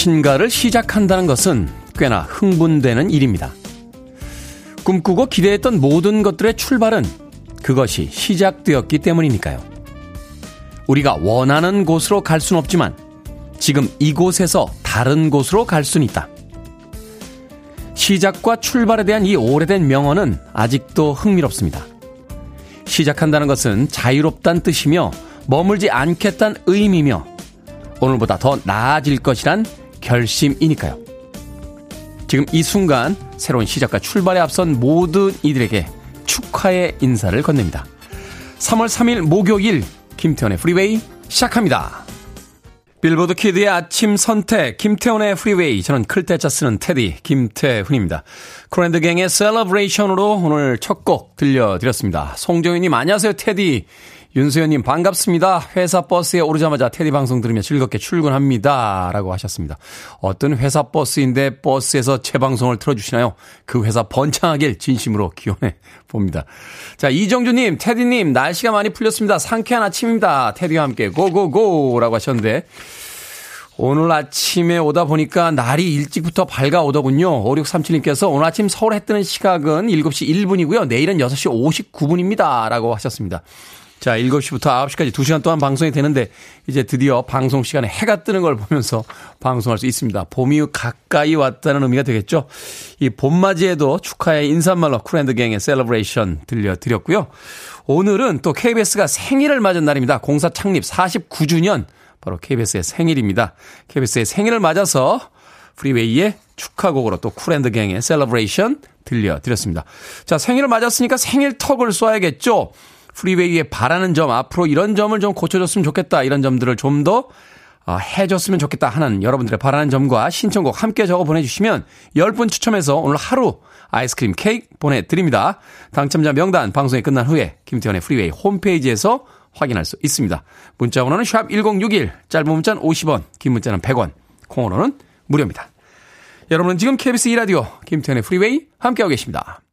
무엇인가를 시작한다는 것은 꽤나 흥분되는 일입니다. 꿈꾸고 기대했던 모든 것들의 출발은 그것이 시작되었기 때문이니까요. 우리가 원하는 곳으로 갈 수는 없지만 지금 이곳에서 다른 곳으로 갈 수는 있다. 시작과 출발에 대한 이 오래된 명언은 아직도 흥미롭습니다. 시작한다는 것은 자유롭다는 뜻이며 머물지 않겠다는 의미며 오늘보다 더 나아질 것이란 결심이니까요. 지금 이 순간 새로운 시작과 출발에 앞선 모든 이들에게 축하의 인사를 건넵니다. 3월 3일 목요일 김태훈의 프리웨이 시작합니다. 빌보드 키드의 아침 선택, 김태훈의 프리웨이. 저는 클 태 자 쓰는 테디, 김태훈입니다. 크랜드갱의 셀러브레이션으로 오늘 첫 곡 들려드렸습니다. 송정희님, 안녕하세요, 테디. 윤수연님 반갑습니다. 회사 버스에 오르자마자 테디 방송 들으며 즐겁게 출근합니다. 라고 하셨습니다. 어떤 회사 버스인데 버스에서 제 방송을 틀어주시나요? 그 회사 번창하길 진심으로 기원해 봅니다. 자, 이정주님, 테디님, 날씨가 많이 풀렸습니다. 상쾌한 아침입니다. 테디와 함께 고고고! 라고 하셨는데, 오늘 아침에 오다 보니까 날이 일찍부터 밝아오더군요. 5637님께서 오늘 아침 서울 해 뜨는 시각은 7시 1분이고요. 내일은 6시 59분입니다. 라고 하셨습니다. 자, 7시부터 9시까지 2시간 동안 방송이 되는데 이제 드디어 방송 시간에 해가 뜨는 걸 보면서 방송할 수 있습니다. 봄이 가까이 왔다는 의미가 되겠죠. 이 봄맞이에도 축하의 인사말로 쿨앤드갱의 셀러브레이션 들려드렸고요. 오늘은 또 KBS가 생일을 맞은 날입니다. 공사 창립 49주년 바로 KBS의 생일입니다. KBS의 생일을 맞아서 프리웨이의 축하곡으로 또 쿨앤드갱의 셀러브레이션 들려드렸습니다. 자, 생일을 맞았으니까 생일 턱을 쏴야겠죠. 프리웨이에 바라는 점, 앞으로 이런 점을 좀 고쳐줬으면 좋겠다. 이런 점들을 좀더 어, 해줬으면 좋겠다 하는 여러분들의 바라는 점과 신청곡 함께 적어 보내주시면 10분 추첨해서 오늘 하루 아이스크림 케이크 보내드립니다. 당첨자 명단 방송이 끝난 후에 김태훈의 프리웨이 홈페이지에서 확인할 수 있습니다. 문자 번호는 샵 1061, 짧은 문자는 50원, 긴 문자는 100원, 콩으로는 무료입니다. 여러분은 지금 KBS 2라디오 김태훈의 프리웨이 함께하고 계십니다.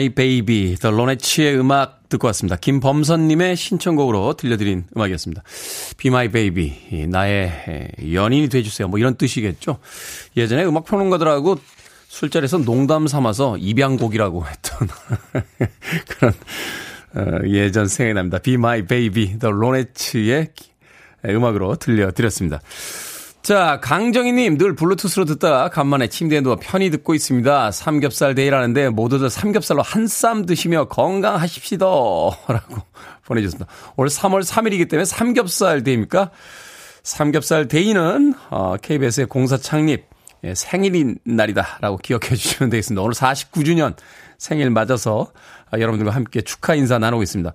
My Baby, The 로네치의 음악 듣고 왔습니다. 김범선님의 신청곡으로 들려드린 음악이었습니다. Be My Baby, 나의 연인이 돼주세요. 뭐 이런 뜻이겠죠. 예전에 음악 평론가들하고 술자리에서 농담 삼아서 입양곡이라고 했던 그런 어, 예전 생각이 납니다. Be My Baby, The 로네치의 음악으로 들려드렸습니다. 자, 강정희님, 늘 블루투스로 듣다가 간만에 침대에 누워 편히 듣고 있습니다. 삼겹살 데이라는데 모두들 삼겹살로 한 쌈 드시며 건강하십시다. 라고 보내주셨습니다. 오늘 3월 3일이기 때문에 삼겹살 데이입니까? 삼겹살 데이는, 어, KBS의 공사 창립, 예, 생일인 날이다라고 기억해 주시면 되겠습니다. 오늘 49주년 생일 맞아서 아, 여러분들과 함께 축하 인사 나누고 있습니다.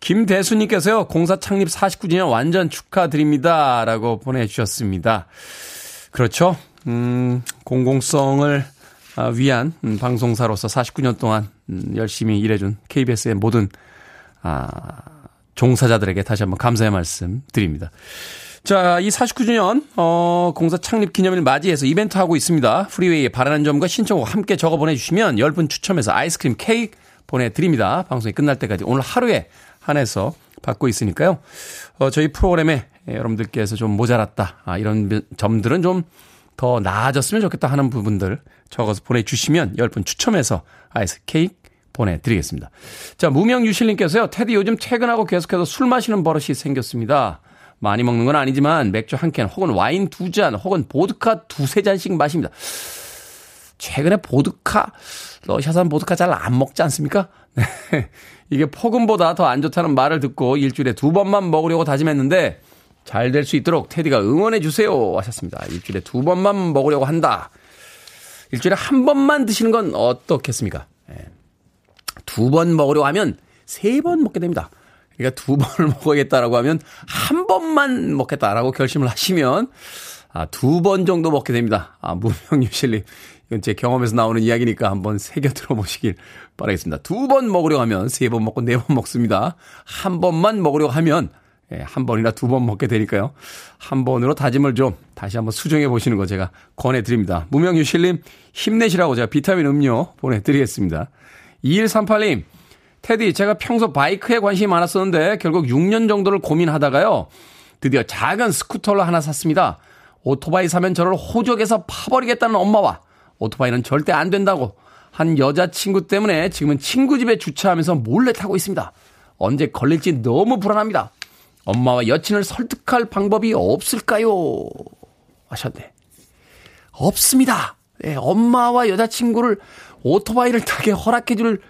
김대수님께서요, 공사 창립 49주년 완전 축하드립니다. 라고 보내주셨습니다. 그렇죠. 음, 공공성을 아, 위한 음, 방송사로서 49년 동안 음, 열심히 일해준 KBS의 모든, 아, 종사자들에게 다시 한번 감사의 말씀 드립니다. 자, 이 49주년 어, 공사 창립 기념일 맞이해서 이벤트 하고 있습니다. 프리웨이에 바라는 점과 신청곡 함께 적어 보내주시면 10분 추첨해서 아이스크림 케이크 보내드립니다. 방송이 끝날 때까지 오늘 하루에 한해서 받고 있으니까요. 어, 저희 프로그램에 여러분들께서 좀 모자랐다. 아, 이런 점들은 좀 더 나아졌으면 좋겠다 하는 부분들 적어서 보내주시면 10분 추첨해서 아이스 케이크 보내드리겠습니다. 자, 무명 유실님께서요. 테디 요즘 퇴근하고 계속해서 술 마시는 버릇이 생겼습니다. 많이 먹는 건 아니지만 맥주 한 캔 혹은 와인 두 잔 혹은 보드카 두세 잔씩 마십니다. 최근에 보드카, 러시아산 보드카 잘 안 먹지 않습니까? 네. 이게 폭음보다 더 안 좋다는 말을 듣고 일주일에 두 번만 먹으려고 다짐했는데 잘 될 수 있도록 테디가 응원해 주세요 하셨습니다. 일주일에 두 번만 먹으려고 한다. 일주일에 한 번만 드시는 건 어떻겠습니까? 예. 두번 먹으려고 하면 세 번 먹게 됩니다. 그러니까 두 번을 먹어야겠다라고 하면 한 번만 먹겠다라고 결심을 하시면 아, 두 번 정도 먹게 됩니다. 아, 무명유실님. 이건 제 경험에서 나오는 이야기니까 한번 새겨 들어보시길 바라겠습니다. 두 번 먹으려고 하면 세 번 먹고 네 번 먹습니다. 한 번만 먹으려고 하면 예, 한 번이나 두 번 먹게 되니까요. 한 번으로 다짐을 좀 다시 한번 수정해 보시는 거 제가 권해드립니다. 무명유실님 힘내시라고 제가 비타민 음료 보내드리겠습니다. 2138님, 테디, 제가 평소 바이크에 관심이 많았었는데 결국 6년 정도를 고민하다가요. 드디어 작은 스쿠터를 하나 샀습니다. 오토바이 사면 저를 호적에서 파버리겠다는 엄마와 오토바이는 절대 안 된다고 한 여자친구 때문에 지금은 친구 집에 주차하면서 몰래 타고 있습니다. 언제 걸릴지 너무 불안합니다. 엄마와 여친을 설득할 방법이 없을까요? 하셨네. 없습니다. 네, 엄마와 여자친구를 오토바이를 타게 허락해줄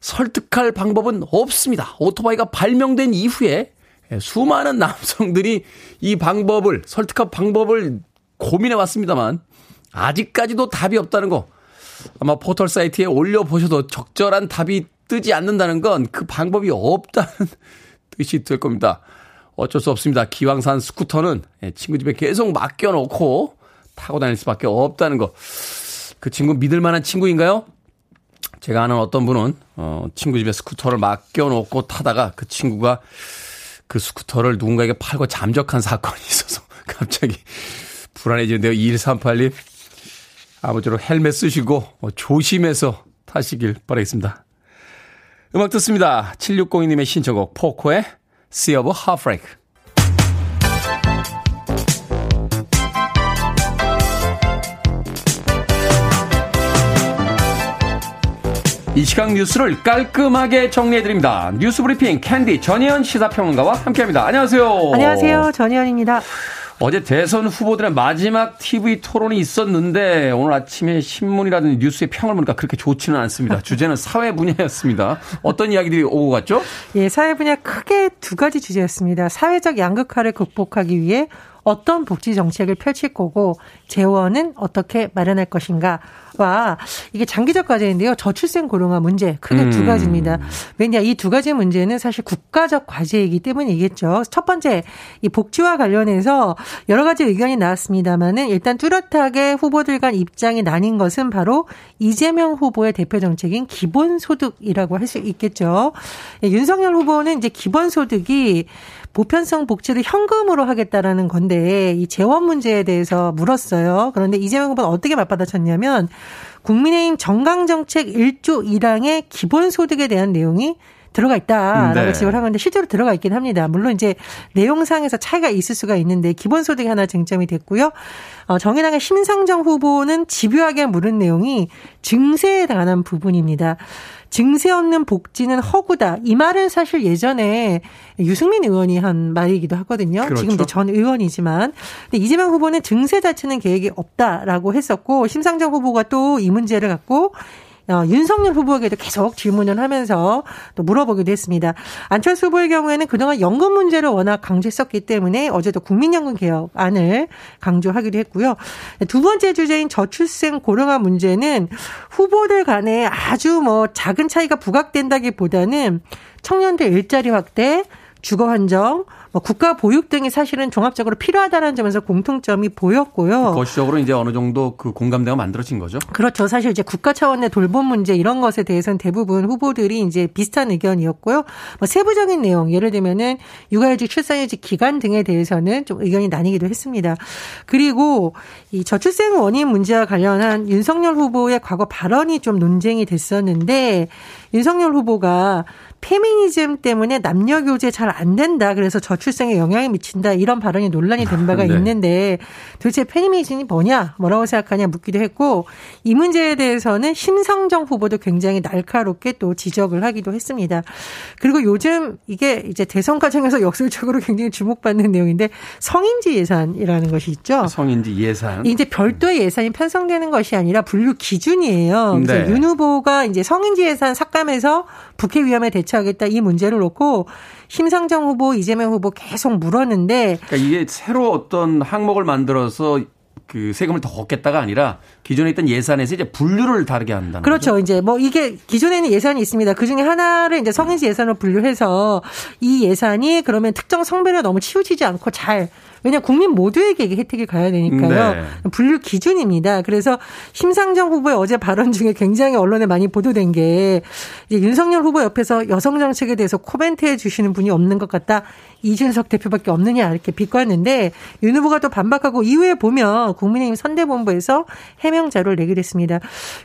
설득할 방법은 없습니다. 오토바이가 발명된 이후에 수많은 남성들이 이 방법을, 설득할 방법을 고민해 왔습니다만, 아직까지도 답이 없다는 거, 아마 포털 사이트에 올려보셔도 적절한 답이 뜨지 않는다는 건 그 방법이 없다는 뜻이 될 겁니다. 어쩔 수 없습니다. 기왕 산 스쿠터는 친구 집에 계속 맡겨놓고 타고 다닐 수밖에 없다는 거. 그 친구 믿을 만한 친구인가요? 제가 아는 어떤 분은 어 친구 집에 스쿠터를 맡겨놓고 타다가 그 친구가 그 스쿠터를 누군가에게 팔고 잠적한 사건이 있어서 갑자기 불안해지는데요. 2138님 아무쪼록 헬멧 쓰시고 어, 조심해서 타시길 바라겠습니다. 음악 듣습니다. 7602님의 신청곡 포코의 Sea of Heartbreak. 이 시각 뉴스를 깔끔하게 정리해드립니다. 뉴스 브리핑 캔디 전희연 시사평론가와 함께합니다. 안녕하세요. 안녕하세요. 전희연입니다. 어제 대선 후보들의 마지막 TV 토론이 있었는데 오늘 아침에 신문이라든지 뉴스의 평을 보니까 그렇게 좋지는 않습니다. 주제는 사회 분야였습니다. 어떤 이야기들이 오고 갔죠? 예, 사회 분야 크게 두 가지 주제였습니다. 사회적 양극화를 극복하기 위해 어떤 복지 정책을 펼칠 거고 재원은 어떻게 마련할 것인가 와 이게 장기적 과제인데요. 저출생 고령화 문제 크게 음. 두 가지입니다. 왜냐 이 두 가지 문제는 사실 국가적 과제이기 때문이겠죠. 첫 번째 이 복지와 관련해서 여러 가지 의견이 나왔습니다만은 일단 뚜렷하게 후보들 간 입장이 나뉜 것은 바로 이재명 후보의 대표 정책인 기본소득이라고 할 수 있겠죠. 예, 윤석열 후보는 이제 기본소득이 보편성 복지를 현금으로 하겠다라는 건데 이 재원 문제에 대해서 물었어요. 그런데 이재명 후보는 어떻게 맞받아쳤냐면 국민의힘 정강정책 1조 1항의 기본소득에 대한 내용이 들어가 있다라고 네. 지적을 하는데 실제로 들어가 있긴 합니다. 물론 이제 내용상에서 차이가 있을 수가 있는데 기본소득이 하나 쟁점이 됐고요. 어, 정의당의 심상정 후보는 집요하게 물은 내용이 증세에 관한 부분입니다. 증세 없는 복지는 허구다. 이 말은 사실 예전에 유승민 의원이 한 말이기도 하거든요. 그렇죠. 지금 전 의원이지만. 근데 이재명 후보는 증세 자체는 계획이 없다라고 했었고 심상정 후보가 또 이 문제를 갖고 어, 윤석열 후보에게도 계속 질문을 하면서 또 물어보기도 했습니다. 안철수 후보의 경우에는 그동안 연금 문제를 워낙 강조했었기 때문에 어제도 국민연금 개혁안을 강조하기도 했고요. 두 번째 주제인 저출생 고령화 문제는 후보들 간에 아주 뭐 작은 차이가 부각된다기보다는 청년들 일자리 확대, 주거 환정, 뭐 국가 보육 등이 사실은 종합적으로 필요하다는 점에서 공통점이 보였고요. 거시적으로 이제 어느 정도 그 공감대가 만들어진 거죠. 그렇죠. 사실 이제 국가 차원의 돌봄 문제 이런 것에 대해서는 대부분 후보들이 이제 비슷한 의견이었고요. 뭐 세부적인 내용 예를 들면은 육아휴직, 출산휴직 기간 등에 대해서는 좀 의견이 나뉘기도 했습니다. 그리고 이 저출생 원인 문제와 관련한 윤석열 후보의 과거 발언이 좀 논쟁이 됐었는데 윤석열 후보가 페미니즘 때문에 남녀 교제 잘 안 된다. 그래서 저출생에 영향이 미친다. 이런 발언이 논란이 된 바가 네. 있는데 도대체 페미니즘이 뭐냐? 뭐라고 생각하냐 묻기도 했고 이 문제에 대해서는 심상정 후보도 굉장히 날카롭게 또 지적을 하기도 했습니다. 그리고 요즘 이게 이제 대선 과정에서 역설적으로 굉장히 주목받는 내용인데 성인지 예산이라는 것이 있죠. 성인지 예산. 이제 별도의 예산이 편성되는 것이 아니라 분류 기준이에요. 그래서 네. 윤 후보가 이제 성인지 예산 삭감해서 국회 위험에 대처 하겠다 이 문제를 놓고 심상정 후보, 이재명 후보 계속 물었는데 그러니까 이게 새로 어떤 항목을 만들어서 그 세금을 더 걷겠다가 아니라 기존에 있던 예산에서 이제 분류를 다르게 한다는 그렇죠. 거죠? 이제 뭐 이게 기존에는 예산이 있습니다. 그 중에 하나를 이제 성인시 예산으로 분류해서 이 예산이 그러면 특정 성별에 너무 치우치지 않고 잘 왜냐 국민 모두에게 이게 혜택이 가야 되니까요. 네. 분류 기준입니다. 그래서 심상정 후보의 어제 발언 중에 굉장히 언론에 많이 보도된 게 이제 윤석열 후보 옆에서 여성 정책에 대해서 코멘트해 주시는 분이 없는 것 같다. 이준석 대표밖에 없느냐 이렇게 비꼬았는데 윤 후보가 또 반박하고 이후에 보면 국민의힘 선대본부에서 해명 자료를 내기로 했습니다.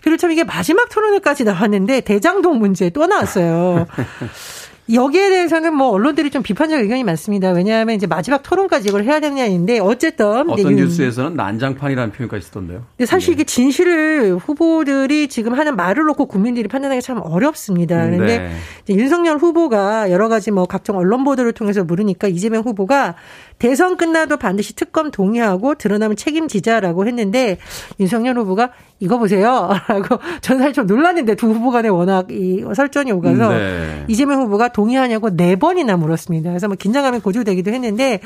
그리고 참 이게 마지막 토론회까지 나왔는데 대장동 문제 또 나왔어요. 여기에 대해서는 뭐 언론들이 좀 비판적 의견이 많습니다. 왜냐하면 이제 마지막 토론까지 이걸 해야 되느냐인데 어쨌든 어떤 뉴스에서는 난장판이라는 표현까지 쓰던데요. 근데 사실 이게 진실을 후보들이 지금 하는 말을 놓고 국민들이 판단하기 참 어렵습니다. 그런데 네. 윤석열 후보가 여러 가지 뭐 각종 언론 보도를 통해서 물으니까 이재명 후보가 대선 끝나도 반드시 특검 동의하고 드러나면 책임지자라고 했는데 윤석열 후보가 이거 보세요. 라고 저는 사실 좀 놀랐는데 두 후보 간에 워낙 이 설전이 오가서 네. 이재명 후보가 동의하냐고 네 번이나 물었습니다. 그래서 뭐 긴장감이 고조되기도 했는데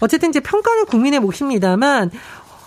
어쨌든 이제 평가는 국민의 몫입니다만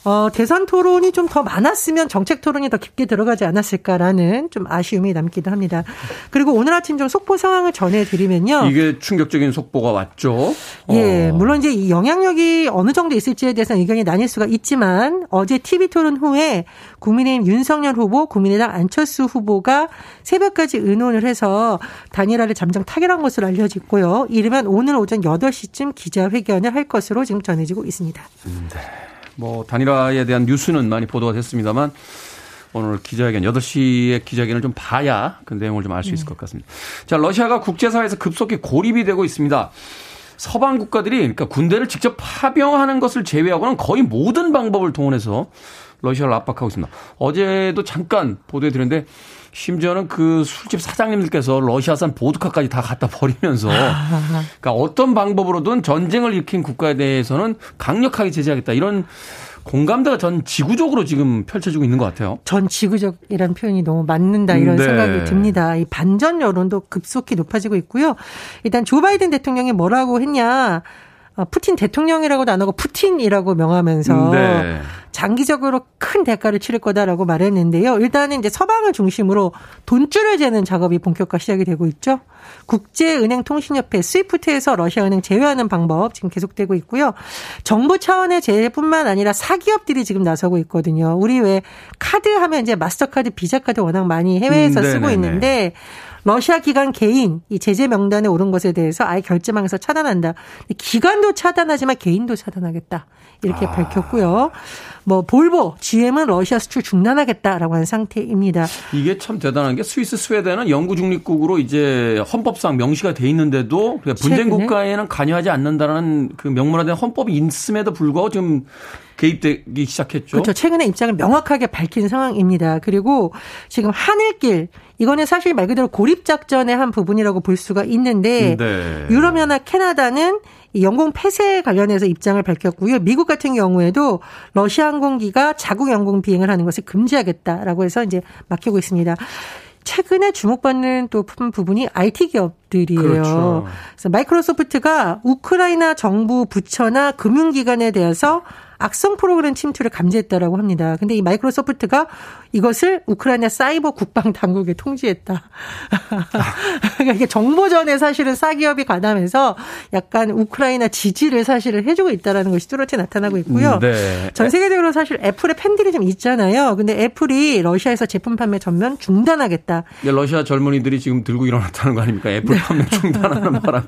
어, 대선 토론이 좀 더 많았으면 정책 토론이 더 깊게 들어가지 않았을까라는 좀 아쉬움이 남기도 합니다. 그리고 오늘 아침 좀 속보 상황을 전해드리면요. 이게 충격적인 속보가 왔죠. 예, 어. 물론 이제 이 영향력이 어느 정도 있을지에 대해서는 의견이 나뉠 수가 있지만 어제 TV 토론 후에 국민의힘 윤석열 후보, 국민의당 안철수 후보가 새벽까지 의논을 해서 단일화를 잠정 타결한 것으로 알려지고요. 이르면 오늘 오전 8시쯤 기자회견을 할 것으로 지금 전해지고 있습니다. 네. 뭐 단일화에 대한 뉴스는 많이 보도가 됐습니다만 오늘 기자회견 8시에 기자회견을 좀 봐야 그 내용을 좀 알 수 있을 것 같습니다. 자, 러시아가 국제사회에서 급속히 고립이 되고 있습니다. 서방 국가들이 그러니까 군대를 직접 파병하는 것을 제외하고는 거의 모든 방법을 동원해서 러시아를 압박하고 있습니다. 어제도 잠깐 보도해 드렸는데 심지어는 그 술집 사장님들께서 러시아산 보드카까지 다 갖다 버리면서 그러니까 어떤 방법으로든 전쟁을 일으킨 국가에 대해서는 강력하게 제재하겠다 이런 공감대가 전 지구적으로 지금 펼쳐지고 있는 것 같아요. 전 지구적이라는 표현이 너무 맞는다 이런 네. 생각이 듭니다. 이 반전 여론도 급속히 높아지고 있고요. 일단 조 바이든 대통령이 뭐라고 했냐. 어, 푸틴 대통령이라고도 안 하고 푸틴이라고 명하면서 네. 장기적으로 큰 대가를 치를 거다라고 말했는데요. 일단은 이제 서방을 중심으로 돈줄을 재는 작업이 본격화 시작이 되고 있죠. 국제은행 통신협회 스위프트에서 러시아은행 제외하는 방법 지금 계속되고 있고요. 정부 차원의 제재뿐만 아니라 사기업들이 지금 나서고 있거든요. 우리 왜 카드 하면 이제 마스터카드, 비자카드 워낙 많이 해외에서 음, 쓰고 있는데 러시아 기관 개인 이 제재 명단에 오른 것에 대해서 아예 결제망에서 차단한다. 기관도 차단하지만 개인도 차단하겠다. 이렇게 아. 밝혔고요. 뭐 볼보, GM은 러시아 수출 중단하겠다라고 한 상태입니다. 이게 참 대단한 게 스위스, 스웨덴은 영구 중립국으로 이제 헌법상 명시가 돼 있는데도 분쟁 국가에는 관여하지 않는다는 그 명문화된 헌법이 있음에도 불구하고 지금 개입되기 시작했죠. 그렇죠. 최근에 입장을 명확하게 밝힌 상황입니다. 그리고 지금 하늘길 이거는 사실 말 그대로 고립 작전의 한 부분이라고 볼 수가 있는데 네. 유럽 연합 캐나다는 영공 폐쇄 관련해서 입장을 밝혔고요. 미국 같은 경우에도 러시아 항공기가 자국 영공 비행을 하는 것을 금지하겠다라고 해서 이제 막히고 있습니다. 최근에 주목받는 또 부분이 IT 기업들이에요. 그렇죠. 그래서 마이크로소프트가 우크라이나 정부 부처나 금융기관에 대해서 악성 프로그램 침투를 감지했다라고 합니다. 근데 이 마이크로소프트가 이것을 우크라이나 사이버 국방 당국에 통지했다. 그러니까 이게 정보전에 사실은 사기업이 가담해서 약간 우크라이나 지지를 사실은 해주고 있다라는 것이 뚜렷이 나타나고 있고요. 음, 네. 전 세계적으로 사실 애플의 팬들이 좀 있잖아요. 근데 애플이 러시아에서 제품 판매 전면 중단하겠다. 러시아 젊은이들이 지금 들고 일어났다는 거 아닙니까? 애플 네. 판매 중단하는 바람.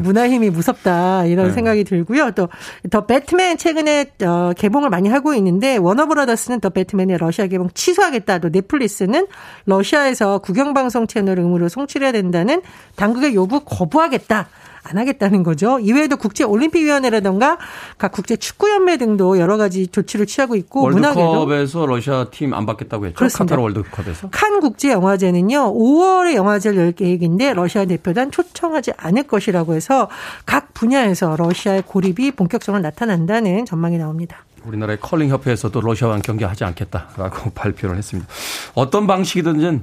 문화 힘이 무섭다 이런 네. 생각이 들고요. 또 더 배트맨 최근에 어, 개봉을 많이 하고 있는데 워너브라더스는 더 배트맨의 러시아 개봉 취소하겠다. 또 넷플릭스는 러시아에서 국영방송 채널 의무로 송출해야 된다는 당국의 요구 거부하겠다. 안 하겠다는 거죠. 이외에도 국제올림픽위원회라던가 각 국제축구연맹 등도 여러 가지 조치를 취하고 있고 월드컵에서 러시아 팀 안 받겠다고 했죠. 그렇습니다. 카타르 월드컵에서. 칸 국제영화제는요. 5월에 영화제를 열 계획인데 러시아 대표단 초청하지 않을 것이라고 해서 각 분야에서 러시아의 고립이 본격적으로 나타난다는 전망이 나옵니다. 우리나라의 컬링 협회에서도 러시아와 경기하지 않겠다라고 발표를 했습니다. 어떤 방식이든지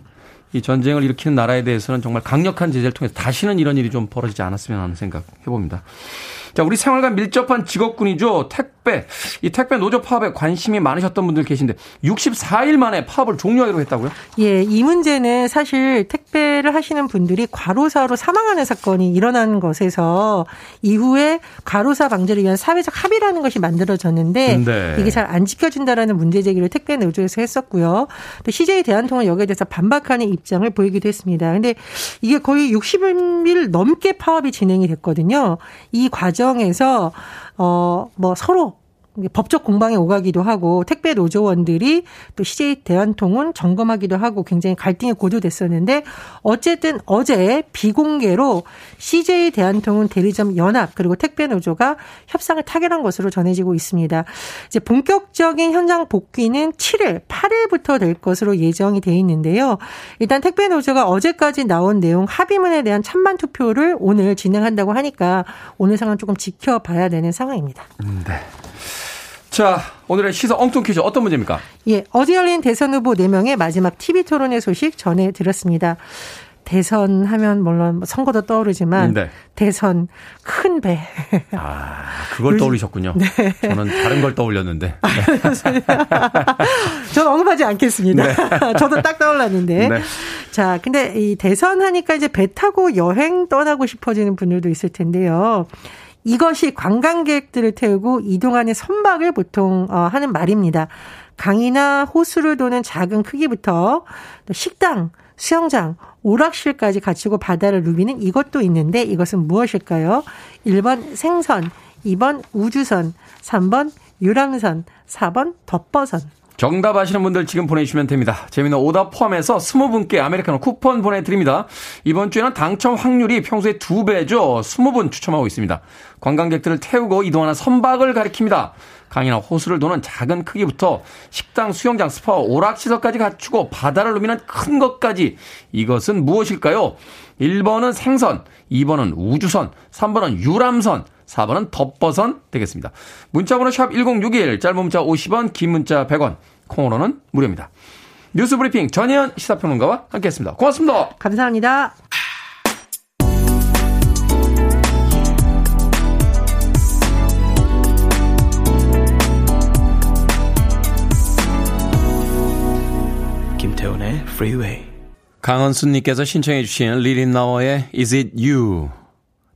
이 전쟁을 일으키는 나라에 대해서는 정말 강력한 제재를 통해서 다시는 이런 일이 좀 벌어지지 않았으면 하는 생각 해봅니다. 자, 우리 생활과 밀접한 직업군이죠. 택배. 이 택배 노조 파업에 관심이 많으셨던 분들 계신데 64일 만에 파업을 종료하기로 했다고요? 예, 이 문제는 사실 택배를 하시는 분들이 과로사로 사망하는 사건이 일어난 것에서 이후에 과로사 방지를 위한 사회적 합의라는 것이 만들어졌는데 네. 이게 잘 안 지켜준다라는 문제 제기를 택배 노조에서 했었고요. 또 CJ 대한통운 여기에 대해서 반박하는 입장을 보이기도 했습니다. 근데 이게 거의 60일 넘게 파업이 진행이 됐거든요. 이 과정에서 어 뭐 서로 법적 공방에 오가기도 하고 택배 노조원들이 또 CJ 대한통운 점검하기도 하고 굉장히 갈등이 고조됐었는데 어쨌든 어제 비공개로 CJ 대한통운 대리점 연합 그리고 택배 노조가 협상을 타결한 것으로 전해지고 있습니다. 이제 본격적인 현장 복귀는 7일, 8일부터 될 것으로 예정이 돼 있는데요. 일단 택배 노조가 어제까지 나온 내용 합의문에 대한 찬반 투표를 오늘 진행한다고 하니까 오늘 상황 조금 지켜봐야 되는 상황입니다. 네. 자, 오늘의 시사 엉뚱 퀴즈 어떤 문제입니까? 예, 어제 열린 대선 후보 4명의 마지막 TV 토론의 소식 전해드렸습니다. 대선 하면 물론 뭐 선거도 떠오르지만 네. 대선 큰 배. 아, 그걸 떠올리셨군요. 네. 저는 다른 걸 떠올렸는데. 아, 네. 저는 언급하지 않겠습니다. 네. 저도 딱 떠올랐는데. 네. 자, 근데 이 대선 하니까 이제 배 타고 여행 떠나고 싶어지는 분들도 있을 텐데요. 이것이 관광객들을 태우고 이동하는 선박을 보통 어, 하는 말입니다. 강이나 호수를 도는 작은 크기부터 식당, 수영장, 오락실까지 갖추고 바다를 누비는 이것도 있는데 이것은 무엇일까요? 1번 생선, 2번 우주선, 3번 유람선, 4번 덮버선. 정답 아시는 분들 지금 보내주시면 됩니다. 재미는 오답 포함해서 20분께 아메리카노 쿠폰 보내드립니다. 이번 주에는 당첨 확률이 평소에 2배죠. 20분 추첨하고 있습니다. 관광객들을 태우고 이동하는 선박을 가리킵니다. 강이나 호수를 도는 작은 크기부터 식당, 수영장, 스파, 오락시설까지 갖추고 바다를 누비는 큰 것까지 이것은 무엇일까요? 1번은 생선, 2번은 우주선, 3번은 유람선, 4번은 덧버선 되겠습니다. 문자번호 샵 1061, 짧은 문자 50원, 긴 문자 100원, 콩으로는 무료입니다. 뉴스 브리핑 전혜연 시사평론가와 함께했습니다. 고맙습니다. 감사합니다. 김태훈의 Freeway. 강은순님께서 신청해주신 리린 나워의 Is It You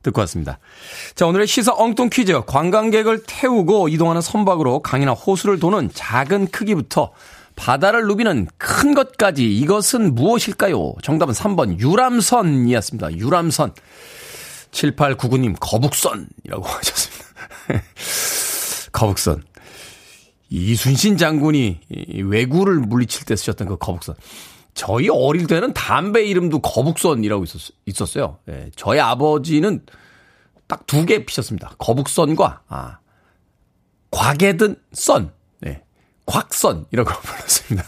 듣고 왔습니다. 자, 오늘의 시사 엉뚱 퀴즈. 관광객을 태우고 이동하는 선박으로 강이나 호수를 도는 작은 크기부터 바다를 누비는 큰 것까지 이것은 무엇일까요? 정답은 3번 유람선이었습니다. 유람선. 7899님 거북선이라고 하셨습니다. 거북선. 이순신 장군이 왜구를 물리칠 때 쓰셨던 그 거북선. 저희 어릴 때는 담배 이름도 거북선이라고 있었, 어요 예, 저희 아버지는 딱 두 개 피셨습니다. 거북선과, 아, 곽에든 선. 네. 곽선이라고 불렀습니다.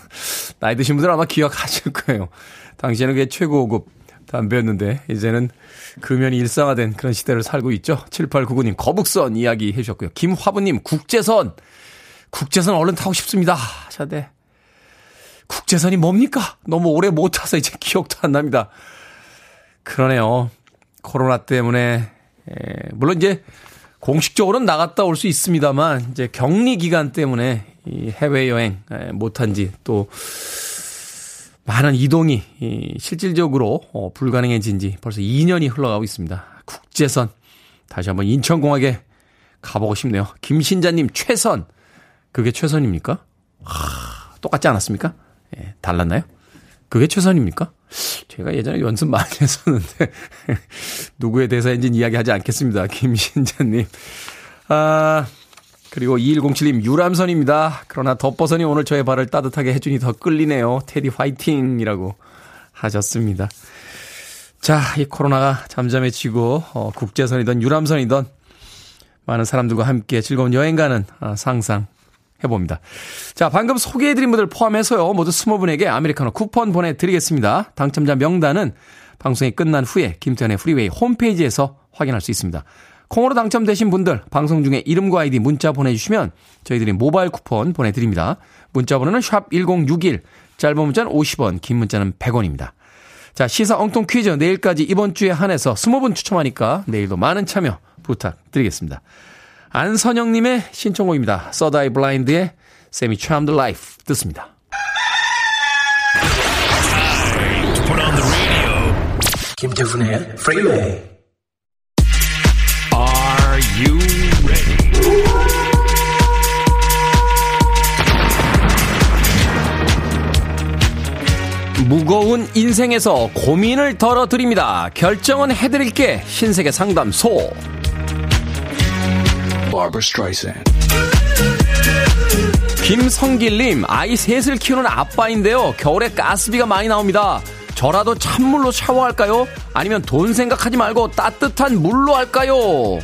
나이 드신 분들은 아마 기억하실 거예요. 당시에는 그게 최고급 담배였는데, 이제는 금연이 일상화된 그런 시대를 살고 있죠. 7899님, 거북선 이야기 해주셨고요. 김화부님, 국제선. 국제선 얼른 타고 싶습니다. 자, 네. 국제선이 뭡니까? 너무 오래 못 타서 이제 기억도 안 납니다. 그러네요. 코로나 때문에, 에, 물론 이제 공식적으로는 나갔다 올 수 있습니다만, 이제 격리 기간 때문에 이 해외 여행 못한 지 또, 많은 이동이 이 실질적으로 어, 불가능해진 지 벌써 2년이 흘러가고 있습니다. 국제선 다시 한번 인천공항에 가보고 싶네요. 김신자님 최선 그게 최선입니까? 하, 똑같지 않았습니까? 예, 달랐나요? 그게 최선입니까? 제가 예전에 연습 많이 했었는데, 누구에 대해서인지는 이야기하지 않겠습니다. 김신자님. 아, 그리고 2107님, 유람선입니다. 그러나 덮버선이 오늘 저의 발을 따뜻하게 해주니 더 끌리네요. 테디 화이팅 이라고 하셨습니다. 자, 이 코로나가 잠잠해지고, 어, 국제선이든 유람선이든 많은 사람들과 함께 즐거운 여행 가는 아, 상상 해봅니다. 자, 방금 소개해드린 분들 포함해서요, 모두 스무 분에게 아메리카노 쿠폰 보내드리겠습니다. 당첨자 명단은 방송이 끝난 후에 김태훈의 프리웨이 홈페이지에서 확인할 수 있습니다. 콩으로 당첨되신 분들 방송 중에 이름과 아이디 문자 보내주시면 저희들이 모바일 쿠폰 보내드립니다. 문자 번호는 샵 1061, 짧은 문자는 50원, 긴 문자는 100원입니다. 자, 시사 엉뚱 퀴즈 내일까지 이번 주에 한해서 20분 추첨하니까 내일도 많은 참여 부탁드리겠습니다. 안선영님의 신청곡입니다. Third Eye Blind의 Semi-Charmed Life 듣습니다. 김태훈의 프리웨이 Are you ready? 무거운 인생에서 고민을 덜어드립니다. 결정은 해드릴게 신세계 상담소. 김성길님, 아이 셋을 키우는 아빠인데요. 겨울에 가스비가 많이 나옵니다. 저라도 찬물로 샤워할까요? 아니면 돈 생각하지 말고 따뜻한 물로 할까요?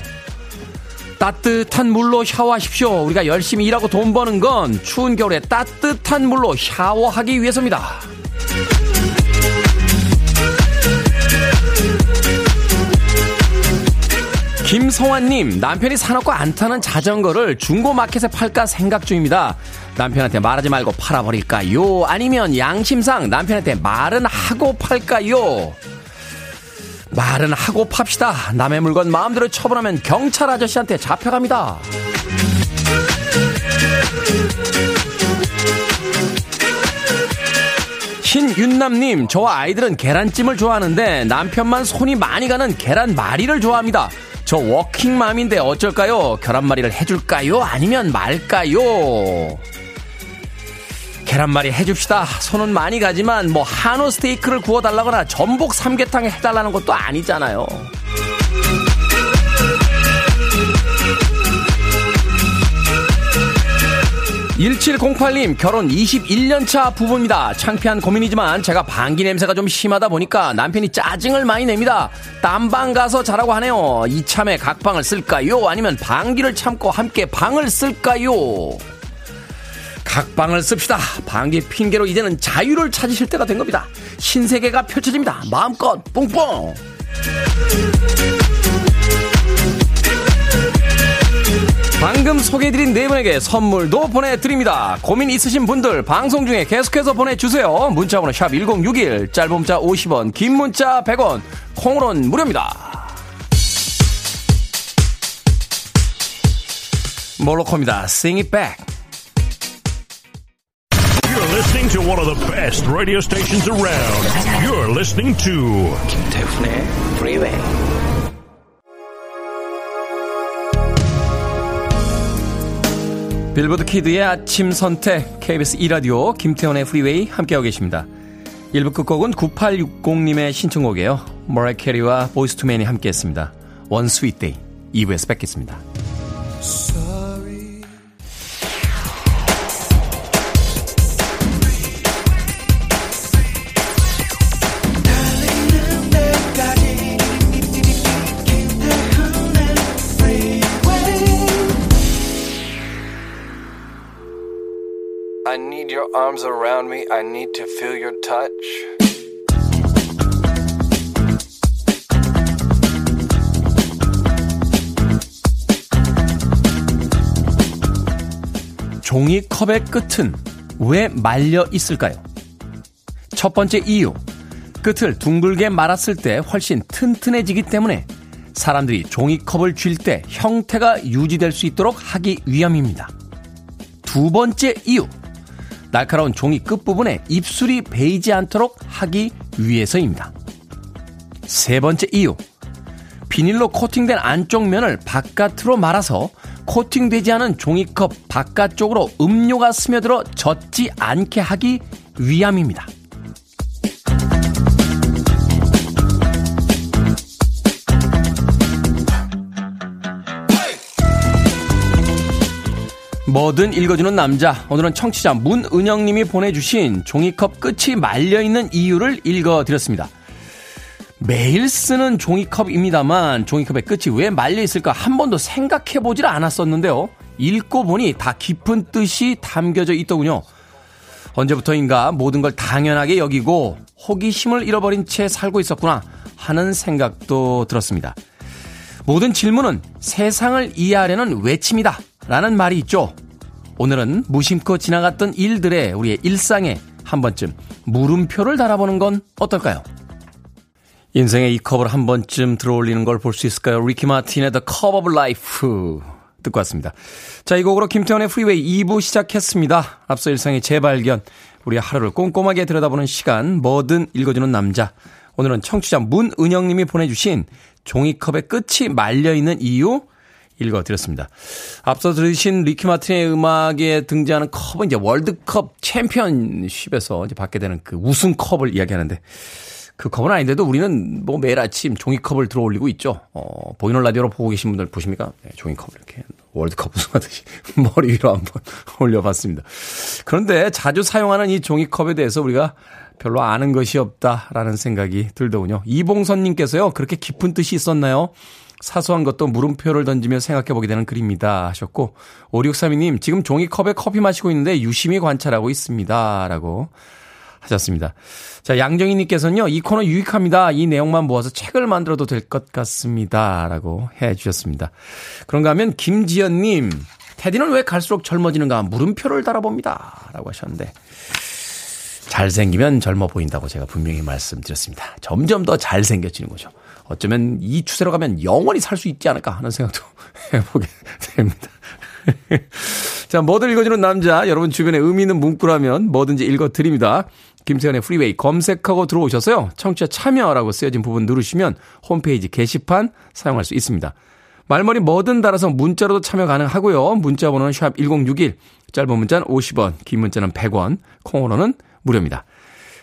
따뜻한 물로 샤워하십시오. 우리가 열심히 일하고 돈 버는 건 추운 겨울에 따뜻한 물로 샤워하기 위해서입니다. 김성환님, 남편이 사놓고 안 타는 자전거를 중고마켓에 팔까 생각 중입니다. 남편한테 말하지 말고 팔아버릴까요? 아니면 양심상 남편한테 말은 하고 팔까요? 말은 하고 팝시다. 남의 물건 마음대로 처분하면 경찰 아저씨한테 잡혀갑니다. 신윤남님, 저와 아이들은 계란찜을 좋아하는데 남편만 손이 많이 가는 계란말이를 좋아합니다. 저 워킹맘인데 어쩔까요? 계란말이를 해줄까요? 아니면 말까요? 계란말이 해줍시다. 손은 많이 가지만 뭐 한우 스테이크를 구워달라거나 전복 삼계탕 해달라는 것도 아니잖아요. 1708님, 결혼 21년차 부부입니다. 창피한 고민이지만 제가 방귀 냄새가 좀 심하다 보니까 남편이 짜증을 많이 냅니다. 딴방 가서 자라고 하네요. 이참에 각방을 쓸까요? 아니면 방귀를 참고 함께 방을 쓸까요? 각방을 씁시다. 방귀 핑계로 이제는 자유를 찾으실 때가 된 겁니다. 신세계가 펼쳐집니다. 마음껏 뽕뽕! 방금 소개해드린 네 분에게 선물도 보내드립니다. 고민 있으신 분들 방송 중에 계속해서 보내주세요. 문자번호 샵 1061, 짧은 문자 50원, 긴 문자 100원, 콩으로는 무료입니다. 몰로코입니다. Sing it back. You're listening to one of the best radio stations around. You're listening to 김태훈의 Freeway. 빌보드 키드의 아침 선택 KBS 2라디오 김태원의 프리웨이 함께하고 계십니다. 1부 끝곡은 9860님의 신청곡이에요. 머라이어 캐리와 Boyz II Men이 함께했습니다. One Sweet Day 2부에서 뵙겠습니다. Need your arms around me. I need to feel your touch. 종이컵의 끝은 왜 말려 있을까요? 첫 번째 이유. 끝을 둥글게 말았을 때 훨씬 튼튼해지기 때문에 사람들이 종이컵을 쥘 때 형태가 유지될 수 있도록 하기 위함입니다. 두 번째 이유. 날카로운 종이 끝부분에 입술이 베이지 않도록 하기 위해서입니다. 세 번째 이유. 비닐로 코팅된 안쪽 면을 바깥으로 말아서 코팅되지 않은 종이컵 바깥쪽으로 음료가 스며들어 젖지 않게 하기 위함입니다. 뭐든 읽어주는 남자. 오늘은 청취자 문은영님이 보내주신 종이컵 끝이 말려있는 이유를 읽어드렸습니다. 매일 쓰는 종이컵입니다만 종이컵의 끝이 왜 말려있을까 한 번도 생각해보질 않았었는데요. 읽고 보니 다 깊은 뜻이 담겨져 있더군요. 언제부터인가 모든 걸 당연하게 여기고 호기심을 잃어버린 채 살고 있었구나 하는 생각도 들었습니다. 모든 질문은 세상을 이해하려는 외침이다. 라는 말이 있죠. 오늘은 무심코 지나갔던 일들에 우리의 일상에 한 번쯤 물음표를 달아보는 건 어떨까요? 인생의 이 컵을 한 번쯤 들어올리는 걸 볼 수 있을까요? 리키 마틴의 The Cup of Life 듣고 왔습니다. 자, 이 곡으로 김태훈의 프리웨이 2부 시작했습니다. 앞서 일상의 재발견, 우리 하루를 꼼꼼하게 들여다보는 시간, 뭐든 읽어주는 남자. 오늘은 청취자 문은영님이 보내주신 종이컵의 끝이 말려있는 이유 읽어드렸습니다. 앞서 들으신 리키 마틴의 음악에 등장하는 컵은 이제 월드컵 챔피언십에서 이제 받게 되는 그 우승컵을 이야기하는데 그 컵은 아닌데도 우리는 뭐 매일 아침 종이컵을 들어 올리고 있죠. 어, 보이는 라디오로 보고 계신 분들 보십니까? 네, 종이컵을 이렇게 월드컵 우승하듯이 머리 위로 한번 올려봤습니다. 그런데 자주 사용하는 이 종이컵에 대해서 우리가 별로 아는 것이 없다라는 생각이 들더군요. 이봉선님께서요, 그렇게 깊은 뜻이 있었나요? 사소한 것도 물음표를 던지며 생각해보게 되는 글입니다. 하셨고, 5632님, 지금 종이컵에 커피 마시고 있는데 유심히 관찰하고 있습니다. 라고 하셨습니다. 자, 양정희님께서는요, 이 코너 유익합니다. 이 내용만 모아서 책을 만들어도 될 것 같습니다. 라고 해 주셨습니다. 그런가 하면 김지연님, 테디는 왜 갈수록 젊어지는가 물음표를 달아봅니다. 라고 하셨는데, 잘생기면 젊어 보인다고 제가 분명히 말씀드렸습니다. 점점 더 잘생겨지는 거죠. 어쩌면 이 추세로 가면 영원히 살 수 있지 않을까 하는 생각도 해보게 됩니다. 자, 뭐든 읽어주는 남자, 여러분 주변에 의미 있는 문구라면 뭐든지 읽어드립니다. 김세현의 프리웨이 검색하고 들어오셔서요. 청취자 참여라고 쓰여진 부분 누르시면 홈페이지 게시판 사용할 수 있습니다. 말머리 뭐든 달아서 문자로도 참여 가능하고요. 문자 번호는 샵 1061, 짧은 문자는 50원, 긴 문자는 100원, 콩으로는 무료입니다.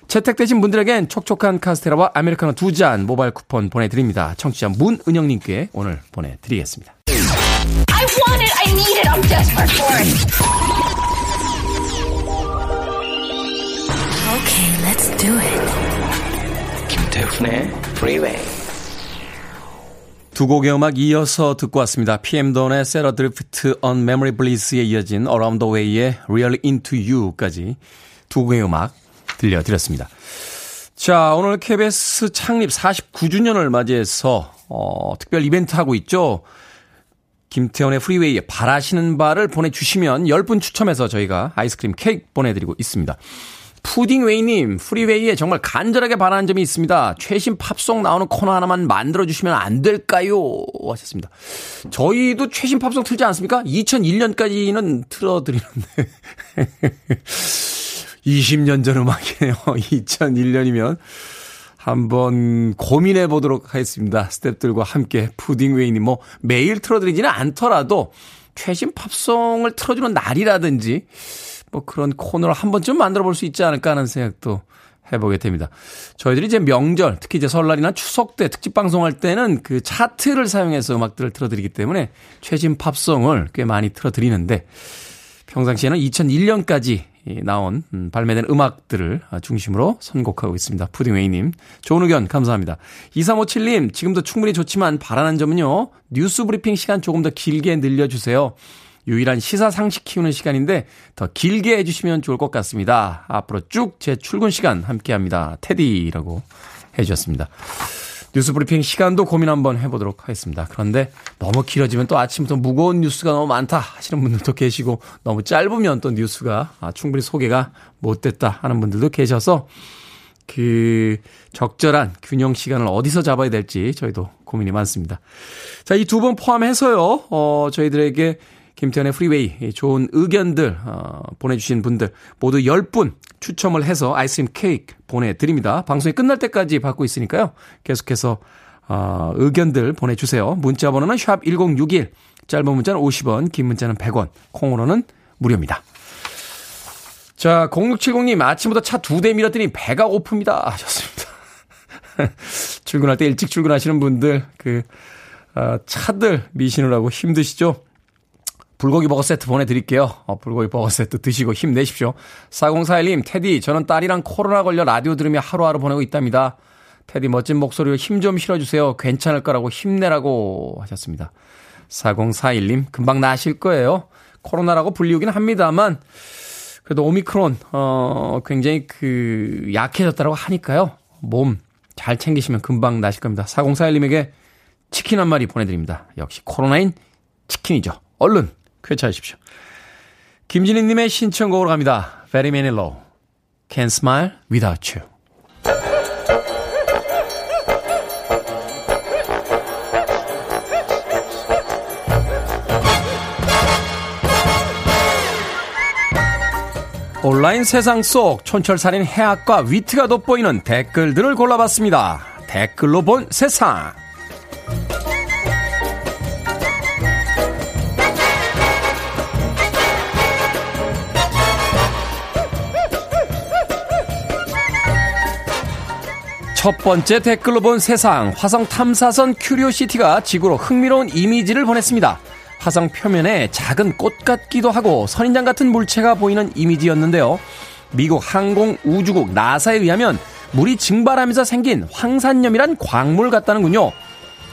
채택되신 분들에겐 촉촉한 카스테라와 아메리카노 두 잔 모바일 쿠폰 보내드립니다. 청취자 문은영님께 오늘 보내드리겠습니다. I want it, I need it, I'm desperate for it. Okay, let's do it. 김태훈의 Freeway. 두 곡의 음악 이어서 듣고 왔습니다. PM 돈의 Set a Drift on Memory Bliss에 이어진 Around the Way의 Really Into You까지 두 곡의 음악 들려드렸습니다. 자, 오늘 KBS 창립 49주년을 맞이해서 어, 특별 이벤트 하고 있죠. 김태훈의 프리웨이에 바라시는 바를 보내주시면 10분 추첨해서 저희가 아이스크림 케이크 보내드리고 있습니다. 푸딩웨이님, 프리웨이에 정말 간절하게 바라는 점이 있습니다. 최신 팝송 나오는 코너 하나만 만들어주시면 안 될까요? 하셨습니다. 저희도 최신 팝송 틀지 않습니까? 2001년까지는 틀어드리는데. 20년 전 음악이네요. 2001년이면 한번 고민해 보도록 하겠습니다. 스탭들과 함께 푸딩웨이님 뭐 매일 틀어드리지는 않더라도 최신 팝송을 틀어주는 날이라든지 뭐 그런 코너를 한 번쯤 만들어 볼 수 있지 않을까 하는 생각도 해보게 됩니다. 저희들이 이제 명절, 특히 이제 설날이나 추석 때 특집 방송할 때는 그 차트를 사용해서 음악들을 틀어드리기 때문에 최신 팝송을 꽤 많이 틀어드리는데 평상시에는 2001년까지 나온 음, 발매된 음악들을 중심으로 선곡하고 있습니다. 푸딩웨이님. 좋은 의견 감사합니다. 2357님, 지금도 충분히 좋지만 바라는 점은요. 뉴스 브리핑 시간 조금 더 길게 늘려주세요. 유일한 시사 상식 키우는 시간인데 더 길게 해주시면 좋을 것 같습니다. 앞으로 쭉 제 출근 시간 함께 합니다. 테디라고 해주셨습니다. 뉴스 브리핑 시간도 고민 한번 해보도록 하겠습니다. 그런데 너무 길어지면 또 아침부터 무거운 뉴스가 너무 많다 하시는 분들도 계시고 너무 짧으면 또 뉴스가 아, 충분히 소개가 못 됐다 하는 분들도 계셔서 그 적절한 균형 시간을 어디서 잡아야 될지 저희도 고민이 많습니다. 자, 이 두 번 포함해서요, 어, 저희들에게 김태훈의 프리웨이 좋은 의견들 어, 보내주신 분들 모두 10분 추첨을 해서 아이스크림 케이크 보내드립니다. 방송이 끝날 때까지 받고 있으니까요. 계속해서 어, 의견들 보내주세요. 문자 번호는 샵 1061, 짧은 문자는 50원, 긴 문자는 100원, 콩으로는 무료입니다. 자, 0670님, 아침부터 차 두 대 밀었더니 배가 고픕니다. 하셨습니다. 출근할 때 일찍 출근하시는 분들, 그, 어, 차들 미시느라고 힘드시죠? 불고기 버거 세트 보내드릴게요. 어, 불고기 버거 세트 드시고 힘내십시오. 4041님, 테디, 저는 딸이랑 코로나 걸려 라디오 들으며 하루하루 보내고 있답니다. 테디 멋진 목소리로 힘 좀 실어주세요. 괜찮을 거라고 힘내라고 하셨습니다. 4041님, 금방 나으실 거예요. 코로나라고 불리우긴 합니다만, 그래도 오미크론, 어, 굉장히 그, 약해졌다고 하니까요. 몸 잘 챙기시면 금방 나실 겁니다. 4041님에게 치킨 한 마리 보내드립니다. 역시 코로나인 치킨이죠. 얼른 쾌차하십시오. 김진희님의 신청곡으로 갑니다. Very Many Low. Can't Smile Without You. 온라인 세상 속 촌철살인 해학과 위트가 돋보이는 댓글들을 골라봤습니다. 댓글로 본 세상. 첫 번째 댓글로 본 세상 화성 탐사선 큐리오시티가 지구로 흥미로운 이미지를 보냈습니다. 화성 표면에 작은 꽃 같기도 하고 선인장 같은 물체가 보이는 이미지였는데요. 미국 항공 우주국 나사에 의하면 물이 증발하면서 생긴 황산염이란 광물 같다는군요.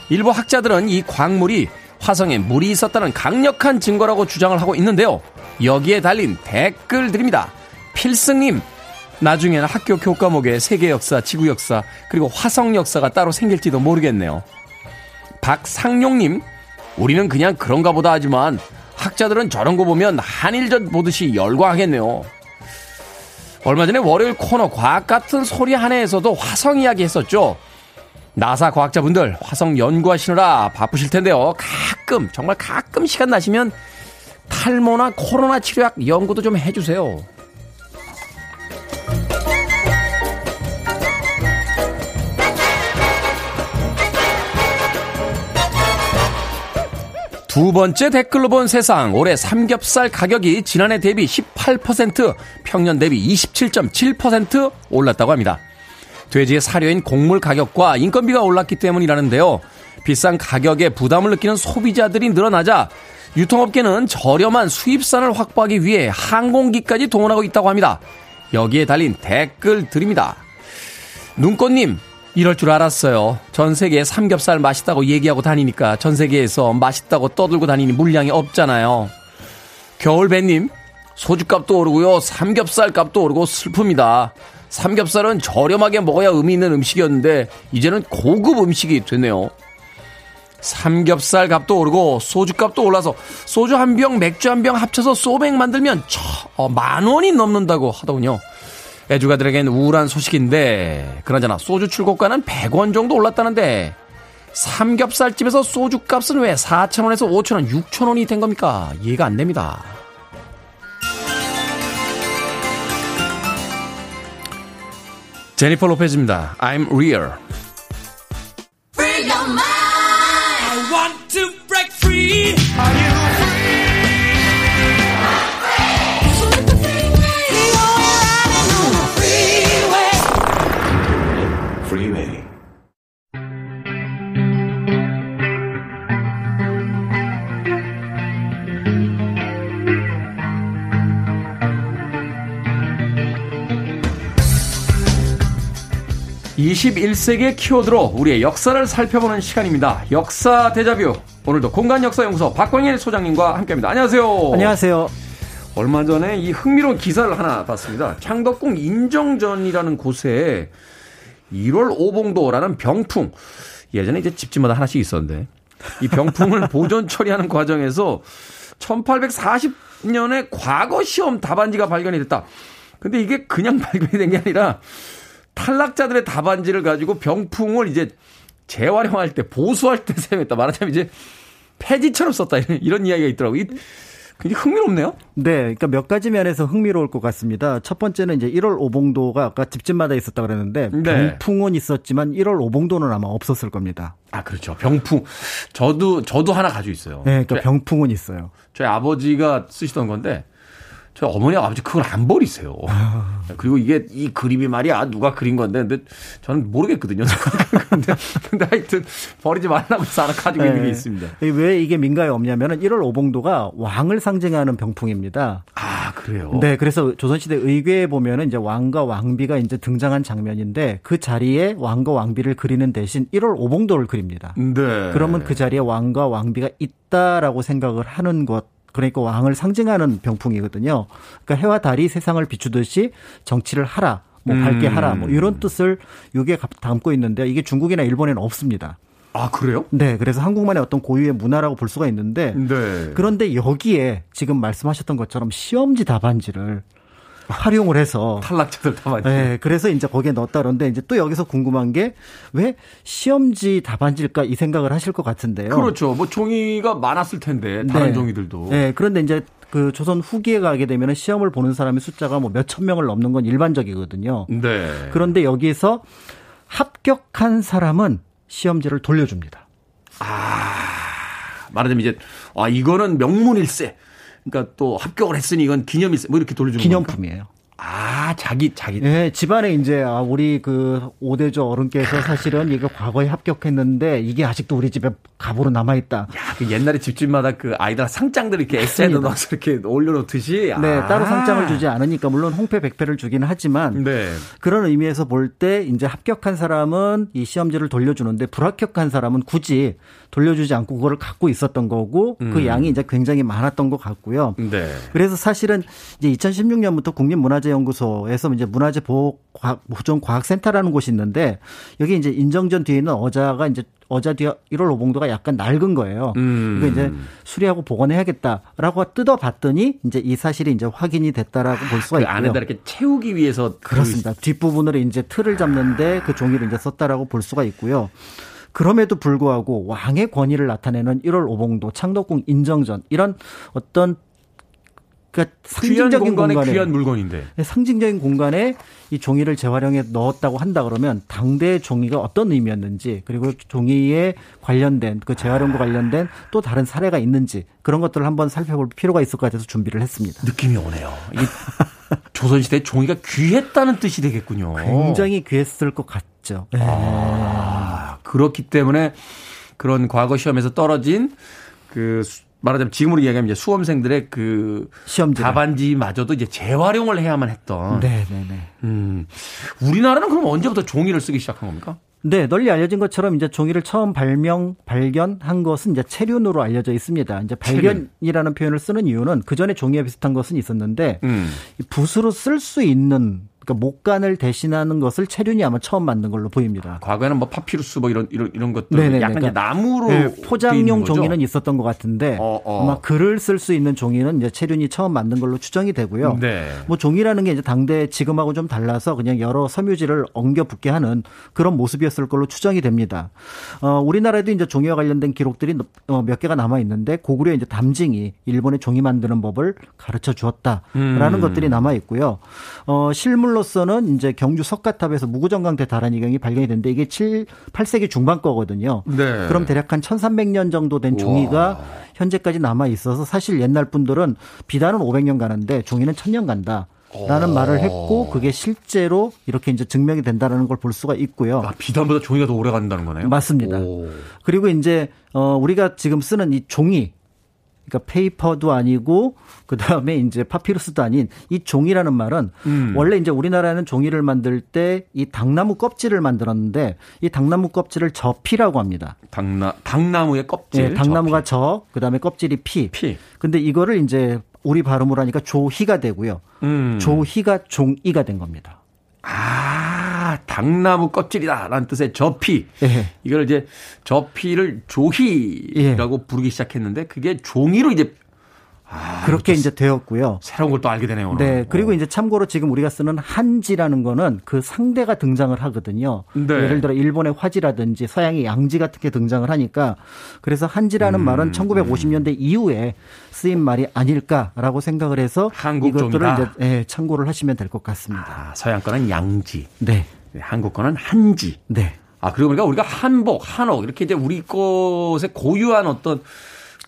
일부 학자들은 이 광물이 화성에 물이 있었다는 강력한 증거라고 주장을 하고 있는데요. 여기에 달린 댓글들입니다. 필승님, 나중에는 학교 교과목에 세계 역사, 지구 역사, 그리고 화성 역사가 따로 생길지도 모르겠네요. 박상용님, 우리는 그냥 그런가 보다 하지만 학자들은 저런 거 보면 한일전 보듯이 열광하겠네요. 얼마 전에 월요일 코너 과학 같은 소리 하나에서도 화성 이야기 했었죠. 나사 과학자분들 화성 연구하시느라 바쁘실 텐데요. 가끔, 정말 가끔 시간 나시면 탈모나 코로나 치료약 연구도 좀 해주세요. 두 번째 댓글로 본 세상. 올해 삼겹살 가격이 지난해 대비 18%, 평년 대비 27.7% 올랐다고 합니다. 돼지의 사료인 곡물 가격과 인건비가 올랐기 때문이라는데요. 비싼 가격에 부담을 느끼는 소비자들이 늘어나자 유통업계는 저렴한 수입산을 확보하기 위해 항공기까지 동원하고 있다고 합니다. 여기에 달린 댓글들입니다. 눈꽃님, 이럴 줄 알았어요. 전 세계에 삼겹살 맛있다고 얘기하고 다니니까 전 세계에서 맛있다고 떠들고 다니니 물량이 없잖아요. 겨울배님, 소주값도 오르고요. 삼겹살 값도 오르고 슬픕니다. 삼겹살은 저렴하게 먹어야 의미 있는 음식이었는데 이제는 고급 음식이 됐네요. 삼겹살 값도 오르고 소주 값도 올라서 소주 한 병, 맥주 한 병 합쳐서 소맥 만들면 저, 어, 만 원이 넘는다고 하더군요. 애주가들에겐 우울한 소식인데 그나저나 소주 출고가는 100원 정도 올랐다는데 삼겹살집에서 소주 값은 왜 4,000원에서 5,000원, 6,000원이 된 겁니까? 이해가 안 됩니다. 제니퍼 로페즈입니다. I'm real. 21세기의 키워드로 우리의 역사를 살펴보는 시간입니다. 역사 대자뷰. 오늘도 공간 역사 연구소 박광일 소장님과 함께합니다. 안녕하세요. 안녕하세요. 얼마 전에 이 흥미로운 기사를 하나 봤습니다. 창덕궁 인정전이라는 곳에 1월 오봉도라는 병풍. 예전에 이제 집집마다 하나씩 있었는데 이 병풍을 보존 처리하는 과정에서 1840년에 과거 시험 답안지가 발견이 됐다. 근데 이게 그냥 발견이 된 게 아니라 탈락자들의 답안지를 가지고 병풍을 이제 재활용할 때 보수할 때 사용했다. 말하자면 이제 폐지처럼 썼다. 이런 이야기가 있더라고요. 굉장히 흥미롭네요. 네, 그러니까 몇 가지 면에서 흥미로울 것 같습니다. 첫 번째는 이제 1월 오봉도가 아까 집집마다 있었다 그랬는데 네. 병풍은 있었지만 1월 오봉도는 아마 없었을 겁니다. 아, 그렇죠. 병풍. 저도 저도 하나 가지고 있어요. 네, 그러니까 병풍은 있어요. 저희 아버지가 쓰시던 건데 저희 어머니 아버지 그걸 안 버리세요. 그리고 이게 이 그림이 말이야 누가 그린 건데 근데 저는 모르겠거든요. 근데, 근데 하여튼 버리지 말라고 해서 하나 가지고 네. 있는 게 있습니다. 왜 이게 민가에 없냐면은 1월 오봉도가 왕을 상징하는 병풍입니다. 아 그래요? 네, 그래서 조선시대 의궤에 보면은 이제 왕과 왕비가 이제 등장한 장면인데 그 자리에 왕과 왕비를 그리는 대신 1월 오봉도를 그립니다. 네. 그러면 그 자리에 왕과 왕비가 있다라고 생각을 하는 것. 그러니까 왕을 상징하는 병풍이거든요. 그러니까 해와 달이 세상을 비추듯이 정치를 하라, 뭐 밝게 하라, 뭐 이런 뜻을 이게 담고 있는데 이게 중국이나 일본에는 없습니다. 아 그래요? 네, 그래서 한국만의 어떤 고유의 문화라고 볼 수가 있는데 네. 그런데 여기에 지금 말씀하셨던 것처럼 시험지 답안지를 활용을 해서 탈락자들 답안지. 네, 그래서 이제 거기에 넣었다 그러는데 이제 또 여기서 궁금한 게 왜 시험지 답안지일까 이 생각을 하실 것 같은데요. 그렇죠. 뭐 종이가 많았을 텐데 다른 네. 종이들도. 네, 그런데 이제 그 조선 후기에 가게 되면 시험을 보는 사람의 숫자가 뭐 몇천 명을 넘는 건 일반적이거든요. 네. 그런데 여기서 합격한 사람은 시험지를 돌려줍니다. 말하자면 이제 아 이거는 명문일세. 그러니까 또 합격을 했으니 이건 기념일세. 뭐 이렇게 돌려주는 기념품이에요. 겁니까? 아 자기 자기. 예, 집안에 이제 아 우리 그 오대조 어른께서 사실은 이거 과거에 합격했는데 이게 아직도 우리 집에 갑으로 남아 있다. 야, 그 옛날에 집집마다 그 아이들 상장들 이렇게 맞습니다. 넣어서 이렇게 올려놓듯이. 네, 아. 따로 상장을 주지 않으니까 물론 홍패 백패를 주기는 하지만 네. 그런 의미에서 볼 때 이제 합격한 사람은 이 시험지를 돌려주는데 불합격한 사람은 굳이 돌려주지 않고 그거를 갖고 있었던 거고 그 양이 이제 굉장히 많았던 것 같고요. 네. 그래서 사실은 이제 2016년부터 국립문화재 연구소에서 이제 문화재 보호 과학- 보존 과학센터라는 곳이 있는데 여기 이제 인정전 뒤에 있는 어자가 이제 어자 뒤에 1월 오봉도가 약간 낡은 거예요. 음. 그러니까 이제 수리하고 복원해야겠다라고 뜯어봤더니 이제 이 사실이 이제 확인이 됐다라고 볼 수가 그 있고요. 안에다 이렇게 채우기 위해서 그 그렇습니다. 뒷부분을 이제 틀을 잡는데 그 종이를 이제 썼다라고 볼 수가 있고요. 그럼에도 불구하고 왕의 권위를 나타내는 1월 오봉도, 창덕궁 인정전 이런 어떤 그러니까 상징적인 공간에 귀한 물건인데. 상징적인 공간에 이 종이를 재활용해 넣었다고 한다 그러면 당대의 종이가 어떤 의미였는지 그리고 종이에 관련된 그 재활용과 관련된 또 다른 사례가 있는지 그런 것들을 한번 살펴볼 필요가 있을 것 같아서 준비를 했습니다. 느낌이 오네요. 조선시대 종이가 귀했다는 뜻이 되겠군요. 굉장히 귀했을 것 같죠. 네. 아, 그렇기 때문에 그런 과거 시험에서 떨어진 그 수- 말하자면 지금으로 이야기하면 이제 수험생들의 그 시험지 답안지마저도 이제 재활용을 해야만 했던. 네네네. 음. 우리나라는 그럼 언제부터 종이를 쓰기 시작한 겁니까? 네, 널리 알려진 것처럼 이제 종이를 처음 발명, 발견한 것은 이제 체륜으로 알려져 있습니다. 이제 발견이라는 표현을 쓰는 이유는 그 전에 종이와 비슷한 것은 있었는데 음. 이 붓으로 쓸 수 있는 그러니까 목간을 대신하는 것을 체륜이 아마 처음 만든 걸로 보입니다. 과거에는 뭐 파피루스 뭐 이런 이런 이런 것들 네네네. 약간 이제 그러니까 나무로 네, 포장용? 종이는 있었던 것 같은데 어, 어. 아마 글을 쓸 수 있는 종이는 이제 체륜이 처음 만든 걸로 추정이 되고요. 네. 뭐 종이라는 게 이제 당대 지금하고 좀 달라서 그냥 여러 섬유질을 엉겨 붙게 하는 그런 모습이었을 걸로 추정이 됩니다. 어, 우리나라에도 이제 종이와 관련된 기록들이 어, 몇 개가 남아 있는데 고구려 이제 담징이 일본의 종이 만드는 법을 가르쳐 주었다라는 음. 것들이 남아 있고요. 어, 실물로 서는 이제 경주 석가탑에서 무구정강대 다란이경이 발견이 됐는데 이게 7, 8세기 중반 거거든요. 네. 그럼 대략 한 1300년 정도 된 종이가 현재까지 남아 있어서 사실 옛날 분들은 비단은 500년 가는데 종이는 1000년 간다. 라는 오. 말을 했고 그게 실제로 이렇게 이제 증명이 된다는 걸 볼 수가 있고요. 아, 비단보다 종이가 더 오래 간다는 거네요. 맞습니다. 오. 그리고 이제 어 우리가 지금 쓰는 이 종이 그러니까 paper도 아니고 그다음에 이제 파피루스도 아닌 이 종이라는 말은 음. 원래 이제 우리나라는 종이를 만들 때 이 닥나무 껍질을 만들었는데 이 닥나무 껍질을 저피라고 합니다. 닥나 닥나무의 껍질. 예, 닥나무가 저, 그다음에 껍질이 피. 피. 근데 이거를 이제 우리 발음으로 하니까 조희가 되고요. 음. 조희가 종이가 된 겁니다. 아, 당나무 껍질이다 라는 뜻의 저피. 예. 이걸 이제 저피를 조희라고 부르기 시작했는데 그게 종이로 이제 아, 그렇게 이제 되었고요. 새로운 걸 또 알게 되네요. 오늘. 네. 그리고 어. 이제 참고로 지금 우리가 쓰는 한지라는 거는 그 상대가 등장을 하거든요. 네. 예를 들어 일본의 화지라든지 서양의 양지 같은 게 등장을 하니까 그래서 한지라는 음, 말은 1950년대 이후에 쓰인 말이 아닐까라고 생각을 해서 한국 이것들을. 이제 예, 참고를 하시면 될 것 같습니다. 아, 서양 거는 양지, 네. 네, 한국 거는 한지. 네. 아, 그리고 보니까 우리가 한복, 한옥 이렇게 이제 우리 것에 고유한 어떤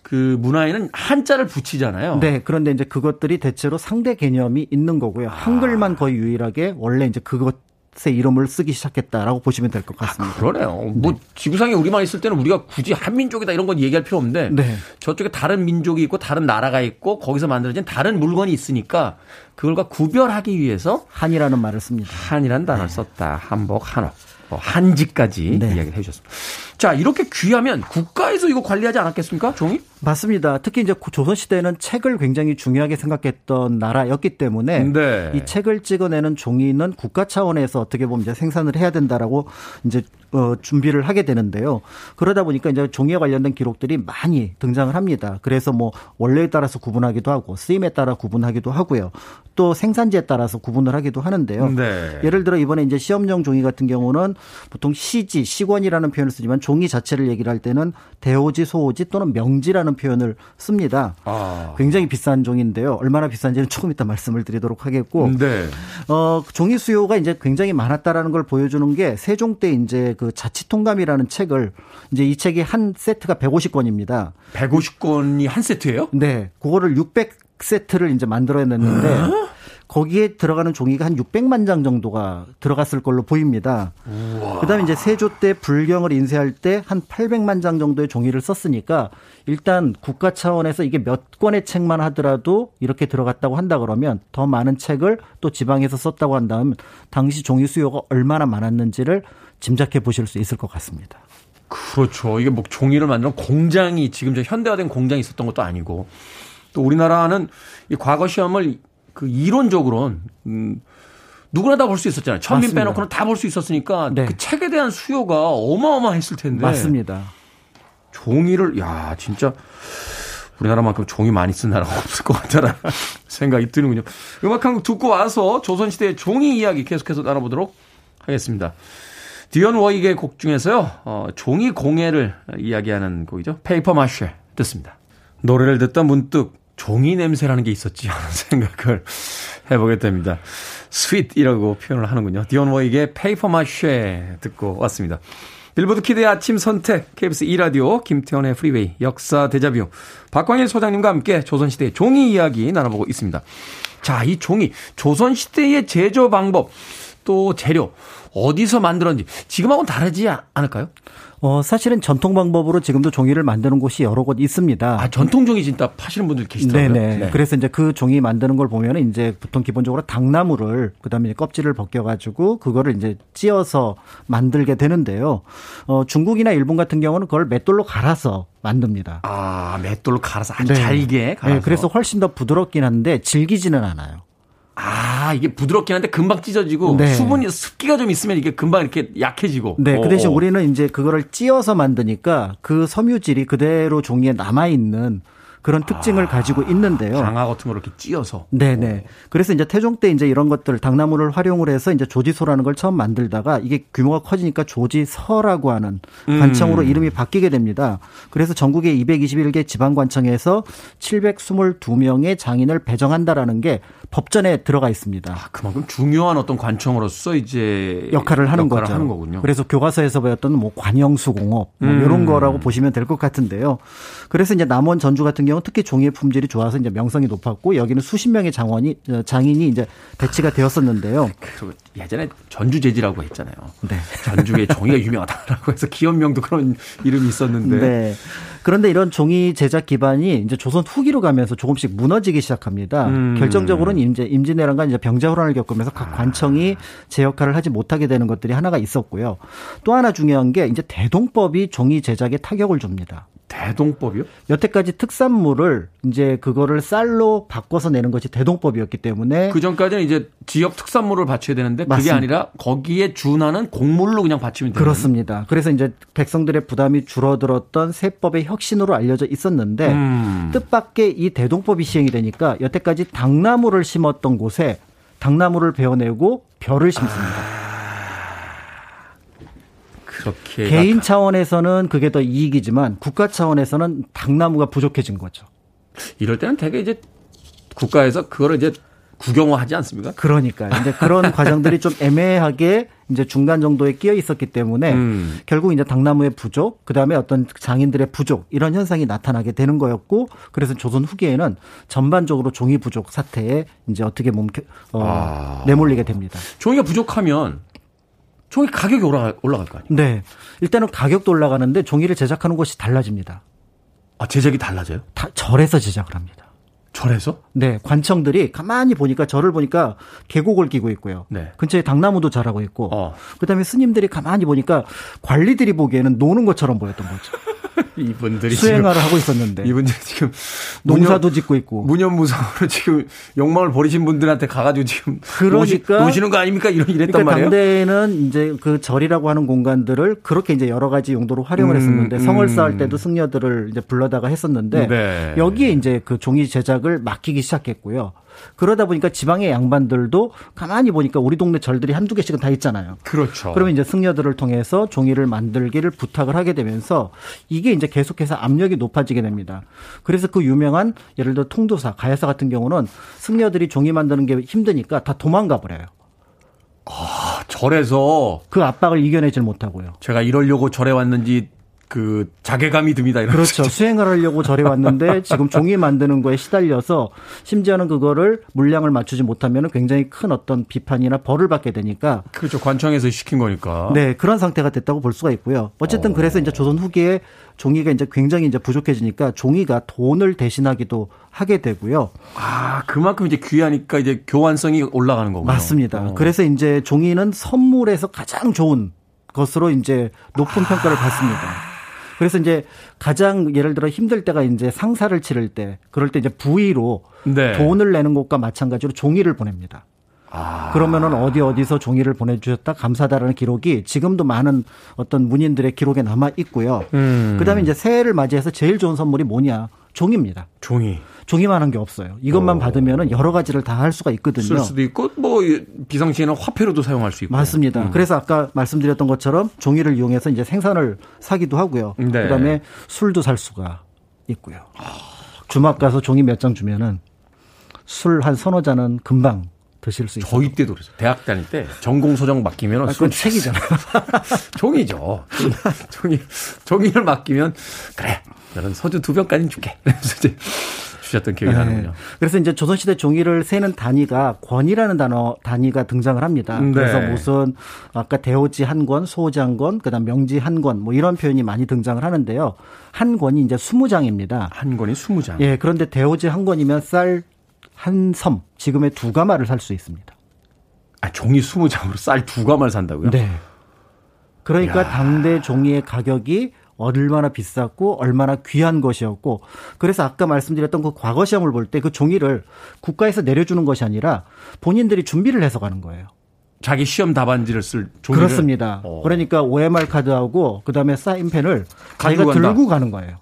그 문화에는 한자를 붙이잖아요. 네, 그런데 이제 그것들이 대체로 상대 개념이 있는 거고요. 아. 한글만 거의 유일하게 원래 이제 그것 의 이름을 쓰기 시작했다라고 보시면 될 것 같습니다. 그러네요. 뭐 지구상에 우리만 있을 때는 우리가 굳이 한민족이다 이런 건 얘기할 필요 없는데 네. 저쪽에 다른 민족이 있고 다른 나라가 있고 거기서 만들어진 다른 물건이 있으니까 그걸과 구별하기 위해서 한이라는 말을 씁니다. 한이라는 단어를 썼다. 한복, 한옥, 뭐 한지까지 네. 이야기를 해주셨습니다. 자, 이렇게 귀하면 국가에서 이거 관리하지 않았겠습니까? 종이? 맞습니다. 특히 이제 조선시대에는 책을 굉장히 중요하게 생각했던 나라였기 때문에 네. 이 책을 찍어내는 종이는 국가 차원에서 어떻게 보면 이제 생산을 해야 된다라고 이제 어, 준비를 하게 되는데요. 그러다 보니까 이제 종이에 관련된 기록들이 많이 등장을 합니다. 그래서 뭐 원료에 따라서 구분하기도 하고 쓰임에 따라 구분하기도 하고요. 또 생산지에 따라서 구분을 하기도 하는데요. 네. 예를 들어 이번에 이제 시험용 종이 같은 경우는 보통 시지, 시권이라는 표현을 쓰지만 종이 자체를 얘기를 할 때는 대오지, 소오지 또는 명지라는 표현을 씁니다. 아. 굉장히 비싼 종인데요. 얼마나 비싼지는 조금 이따 말씀을 드리도록 하겠고. 네. 어, 종이 수요가 이제 굉장히 많았다라는 걸 보여주는 게 세종 때 이제 그 자치통감이라는 책을 이제 이 책이 한 세트가 150권입니다. 150권이 한 세트예요? 네. 그거를 600 세트를 이제 만들어냈는데 어? 거기에 들어가는 종이가 한 600만 장 정도가 들어갔을 걸로 보입니다. 우와. 그다음에 이제 세조 때 불경을 인쇄할 때 한 800만 장 정도의 종이를 썼으니까 일단 국가 차원에서 이게 몇 권의 책만 하더라도 이렇게 들어갔다고 한다 그러면 더 많은 책을 또 지방에서 썼다고 한다면 당시 종이 수요가 얼마나 많았는지를 짐작해 보실 수 있을 것 같습니다. 그렇죠. 이게 뭐 종이를 만드는 공장이 지금 저 현대화된 공장이 있었던 것도 아니고 또 우리나라는 이 과거 시험을 그 이론적으로는 음 누구나 다 볼 수 있었잖아요. 천민 빼놓고는 다 볼 수 있었으니까 네. 그 책에 대한 수요가 어마어마했을 텐데. 맞습니다. 종이를 야 진짜 우리나라만큼 종이 많이 쓴 나라가 없을 것 같다는 생각이 드는군요. 음악 한 곡 듣고 와서 조선시대의 종이 이야기 계속해서 나눠보도록 하겠습니다. 디온 워익의 곡 중에서요, 어, 종이 공예를 이야기하는 곡이죠. Paper Mache 듣습니다. 노래를 듣다 문득 종이 냄새라는 게 있었지 하는 생각을 해보게 됩니다. Sweet이라고 표현을 하는군요. 디온 워익의 Paper Mache 듣고 왔습니다. 빌보드 키드의 아침 선택, KBS 2라디오, 김태훈의 프리웨이, 역사 데자뷰, 박광일 소장님과 함께 조선시대의 종이 이야기 나눠보고 있습니다. 자, 이 종이, 조선시대의 제조 방법, 또 재료, 어디서 만들었는지, 지금하고는 다르지 않을까요? 어, 사실은 전통 방법으로 지금도 종이를 만드는 곳이 여러 곳 있습니다. 아, 전통 종이 진짜 파시는 분들 계시더라고요. 네네. 네. 그래서 이제 그 종이 만드는 걸 보면은 이제 보통 기본적으로 당나무를 그다음에 껍질을 벗겨 가지고 그거를 이제 찧어서 만들게 되는데요. 어, 중국이나 일본 같은 경우는 그걸 맷돌로 갈아서 만듭니다. 아, 맷돌로 갈아서 아주 네. 잘게 갈아서. 네, 그래서 훨씬 더 부드럽긴 한데 질기지는 않아요. 아, 이게 부드럽긴 한데 금방 찢어지고 네. 수분이 습기가 좀 있으면 이게 금방 이렇게 약해지고. 네, 그 대신 우리는 이제 그거를 찧어서 만드니까 그 섬유질이 그대로 종이에 남아 있는 그런 특징을 아, 가지고 있는데요. 장화 같은 걸 이렇게 찧어서. 네네. 그래서 이제 태종 때 이제 이런 것들 당나무를 활용을 해서 이제 조지소라는 걸 처음 만들다가 이게 규모가 커지니까 조지서라고 하는 음. 관청으로 이름이 바뀌게 됩니다. 그래서 전국의 221개 지방 관청에서 722명의 장인을 배정한다라는 게 법전에 들어가 있습니다. 아, 그만큼 중요한 어떤 관청으로서 이제 역할을 하는 역할을 거죠. 하는 거군요. 그래서 교과서에서 배웠던 뭐 관영수 공업 뭐 음. 이런 거라고 보시면 될 것 같은데요. 그래서 이제 남원 전주 같은 경우 특히 종이의 품질이 좋아서 이제 명성이 높았고 여기는 수십 명의 장원이 어, 장인이 이제 배치가 되었었는데요. 예전에 전주 제지라고 했잖아요. 네. 전주에 종이가 유명하다라고 해서 기업명도 그런 이름이 있었는데. 네. 그런데 이런 종이 제작 기반이 이제 조선 후기로 가면서 조금씩 무너지기 시작합니다. 음. 결정적으로는 이제 임진왜란과 이제 병자호란을 겪으면서 각 관청이 제 역할을 하지 못하게 되는 것들이 하나가 있었고요. 또 하나 중요한 게 이제 대동법이 종이 제작에 타격을 줍니다. 대동법이요? 여태까지 특산물을 이제 그거를 쌀로 바꿔서 내는 것이 대동법이었기 때문에 그 전까지는 이제 지역 특산물을 바쳐야 되는데 그게 맞습니다. 아니라 거기에 준하는 곡물로 그냥 바치면 되는 그렇습니다. 그래서 이제 백성들의 부담이 줄어들었던 세법의 혁신으로 알려져 있었는데 음. 뜻밖의 이 대동법이 시행이 되니까 여태까지 당나무를 심었던 곳에 당나무를 베어내고 벼를 심습니다. 아. 그렇게 개인 차원에서는 그게 더 이익이지만 국가 차원에서는 당나무가 부족해진 거죠. 이럴 때는 되게 이제 국가에서 그거를 이제 국영화하지 않습니까? 그러니까요. 이제 그런 과정들이 좀 애매하게 이제 중간 정도에 끼어 있었기 때문에 음. 결국 이제 당나무의 부족, 그 다음에 어떤 장인들의 부족 이런 현상이 나타나게 되는 거였고 그래서 조선 후기에는 전반적으로 종이 부족 사태에 이제 어떻게 몸 어, 아. 내몰리게 됩니다. 종이가 부족하면 종이 가격이 올라갈, 올라갈 거 아니에요? 네. 일단은 가격도 올라가는데 종이를 제작하는 곳이 달라집니다. 아, 제작이 달라져요? 다 절에서 제작을 합니다. 절에서? 네, 관청들이 가만히 보니까 절을 보니까 계곡을 끼고 있고요. 네. 근처에 당나무도 자라고 있고, 어. 그다음에 스님들이 가만히 보니까 관리들이 보기에는 노는 것처럼 보였던 거죠. 이분들이 수행화를 하고 있었는데 이분들이 지금 농사도 무념, 짓고 있고 무념무상으로 지금 욕망을 버리신 분들한테 가가지고 지금 그러니까 노시, 는거 아닙니까 이런 이랬단 그러니까 말이에요. 당대에는 이제 그 절이라고 하는 공간들을 그렇게 이제 여러 가지 용도로 활용을 음, 했었는데 음. 성을 쌓을 때도 승려들을 이제 불러다가 했었는데 네. 여기에 이제 그 종이 제작을 맡기기 시작했고요. 그러다 보니까 지방의 양반들도 가만히 보니까 우리 동네 절들이 한두 개씩은 다 있잖아요. 그렇죠. 그러면 이제 승려들을 통해서 종이를 만들기를 부탁을 하게 되면서 이게 이제 계속해서 압력이 높아지게 됩니다. 그래서 그 유명한 예를 들어 통도사, 가야사 같은 경우는 승려들이 종이 만드는 게 힘드니까 다 도망가 버려요. 아, 절에서 그 압박을 이겨내질 못하고요. 제가 이러려고 절에 왔는지 그 자괴감이 듭니다. 그렇죠. 수행을 하려고 절에 왔는데 지금 종이 만드는 거에 시달려서 심지어는 그거를 물량을 맞추지 못하면 굉장히 큰 어떤 비판이나 벌을 받게 되니까 그렇죠. 관청에서 시킨 거니까. 네, 그런 상태가 됐다고 볼 수가 있고요. 어쨌든 어. 그래서 이제 조선 후기에 종이가 이제 굉장히 이제 부족해지니까 종이가 돈을 대신하기도 하게 되고요. 아, 그만큼 이제 귀하니까 이제 교환성이 올라가는 거군요. 맞습니다. 어. 그래서 이제 종이는 선물에서 가장 좋은 것으로 이제 높은 평가를 받습니다. 그래서 이제 가장 예를 들어 힘들 때가 이제 상사를 치를 때 그럴 때 이제 부위로 네. 돈을 내는 것과 마찬가지로 종이를 보냅니다. 아. 그러면은 어디 어디서 종이를 보내주셨다 감사다라는 기록이 지금도 많은 어떤 문인들의 기록에 남아 있고요. 음. 그다음에 이제 새해를 맞이해서 제일 좋은 선물이 뭐냐? 종입니다. 종이. 종이만 한 게 없어요. 이것만 어. 받으면 여러 가지를 다 할 수가 있거든요. 쓸 수도 있고 뭐 비상시에는 화폐로도 사용할 수 있고. 맞습니다. 음. 그래서 아까 말씀드렸던 것처럼 종이를 이용해서 이제 생산을 사기도 하고요. 네. 그다음에 술도 살 수가 있고요. 주막 가서 종이 몇 장 주면은 술 한 서너 잔은 금방 드실 수 있어요. 저희 때도 그랬어요. 대학 다닐 때 전공 소정 맡기면 아, 그건 책이잖아요. 종이죠. 종이 종이를 맡기면 그래. 나는 소주 두 병까지는 줄게. 그래서 이제 주셨던 기억이 네. 나는군요. 그래서 이제 조선시대 종이를 세는 단위가 권이라는 단어 단위가 등장을 합니다. 네. 그래서 무슨 아까 대오지 한 권, 소오지 한 권, 그다음 명지 한 권, 뭐 이런 표현이 많이 등장을 하는데요. 한 권이 이제 20장입니다. 한 권이 20장. 예, 그런데 대오지 한 권이면 쌀 한 섬, 지금의 두 가마를 살 수 있습니다. 아, 종이 20장으로 쌀 두 가마를 산다고요? 네. 그러니까 야. 당대 종이의 가격이 얼마나 비쌌고 얼마나 귀한 것이었고 그래서 아까 말씀드렸던 그 과거 시험을 볼 때 그 종이를 국가에서 내려주는 것이 아니라 본인들이 준비를 해서 가는 거예요. 자기 시험 답안지를 쓸 종이를 그렇습니다. 오. 어. 그러니까 OMR 카드하고 그다음에 사인펜을 자기가 들고 가는 거예요.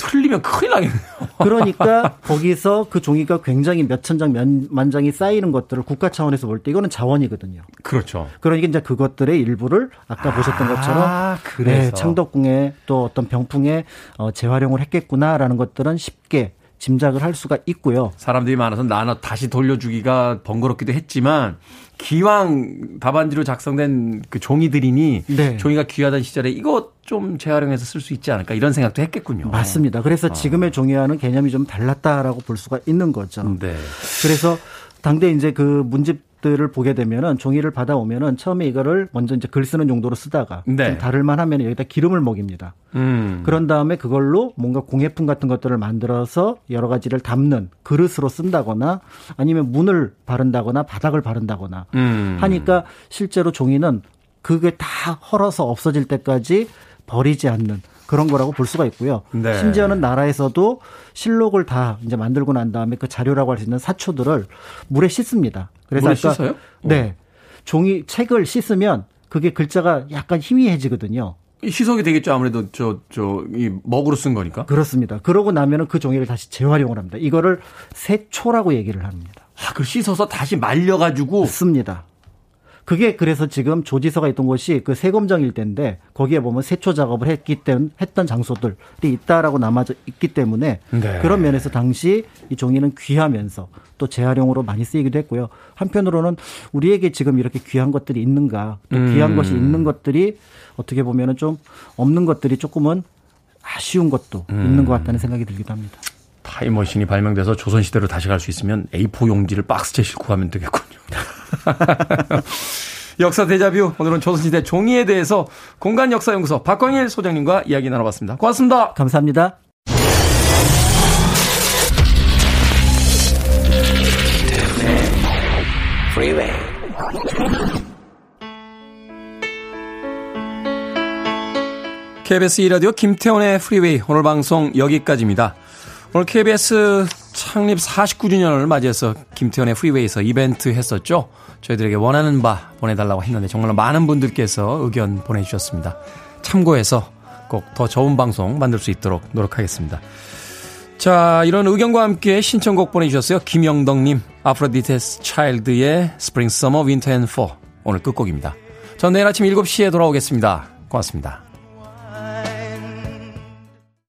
틀리면 큰일 나겠네요. 그러니까 거기서 그 종이가 굉장히 몇천 장, 몇만 장이 쌓이는 것들을 국가 차원에서 볼 때 이거는 자원이거든요. 그렇죠. 그러니까 이제 그것들의 일부를 아까 아, 보셨던 것처럼 네, 창덕궁에 또 어떤 병풍에 어, 재활용을 했겠구나라는 것들은 쉽게 짐작을 할 수가 있고요. 사람들이 많아서 나눠 다시 돌려주기가 번거롭기도 했지만 기왕 답안지로 작성된 그 종이들이니 네. 종이가 귀하던 시절에 이거 좀 재활용해서 쓸 수 있지 않을까 이런 생각도 했겠군요. 맞습니다. 그래서 어. 지금의 종이와는 개념이 좀 달랐다라고 볼 수가 있는 거죠. 네. 그래서 당대 이제 그 문집 들을 보게 되면은 종이를 받아오면은 처음에 이거를 먼저 이제 글 쓰는 용도로 쓰다가 네. 좀 다를만 하면 여기다 기름을 먹입니다. 음. 그런 다음에 그걸로 뭔가 공예품 같은 것들을 만들어서 여러 가지를 담는 그릇으로 쓴다거나 아니면 문을 바른다거나 바닥을 바른다거나 음. 하니까 실제로 종이는 그게 다 헐어서 없어질 때까지 버리지 않는 그런 거라고 볼 수가 있고요. 네. 심지어는 나라에서도 실록을 다 이제 만들고 난 다음에 그 자료라고 할 수 있는 사초들을 물에 씻습니다. 그래서 물에 아까 씻어요? 네. 종이 책을 씻으면 그게 글자가 약간 희미해지거든요. 희석이 되겠죠. 아무래도 저, 저, 이 먹으로 쓴 거니까. 그렇습니다. 그러고 나면은 그 종이를 다시 재활용을 합니다. 이거를 세초라고 얘기를 합니다. 아, 그 씻어서 다시 말려가지고. 씁니다. 그게 그래서 지금 조지서가 있던 곳이 그 세검정 일대인데 거기에 보면 세초 작업을 했기 때문에 했던 장소들이 있다라고 남아져 있기 때문에 네. 그런 면에서 당시 이 종이는 귀하면서 또 재활용으로 많이 쓰이기도 했고요. 한편으로는 우리에게 지금 이렇게 귀한 것들이 있는가 또 귀한 음. 것이 있는 것들이 어떻게 보면은 좀 없는 것들이 조금은 아쉬운 것도 음. 있는 것 같다는 생각이 들기도 합니다. 타임머신이 발명돼서 조선시대로 다시 갈 수 있으면 A4 용지를 박스째 싣고 가면 되겠군요. 역사 대자뷰 오늘은 조선시대 종이에 대해서 공간역사연구소 박광일 소장님과 이야기 나눠봤습니다. 고맙습니다. 감사합니다. KBS 2라디오 김태훈의 프리웨이 오늘 방송 여기까지입니다. 오늘 KBS 창립 49주년을 맞이해서 김태훈의 프리웨이에서 이벤트 했었죠. 저희들에게 원하는 바 보내달라고 했는데 정말 많은 분들께서 의견 보내주셨습니다. 참고해서 꼭 더 좋은 방송 만들 수 있도록 노력하겠습니다. 자, 이런 의견과 함께 신청곡 보내주셨어요. 김영덕님, Aphrodite's Child의 Spring Summer Winter and Fall 오늘 끝곡입니다. 전 내일 아침 7시에 돌아오겠습니다. 고맙습니다.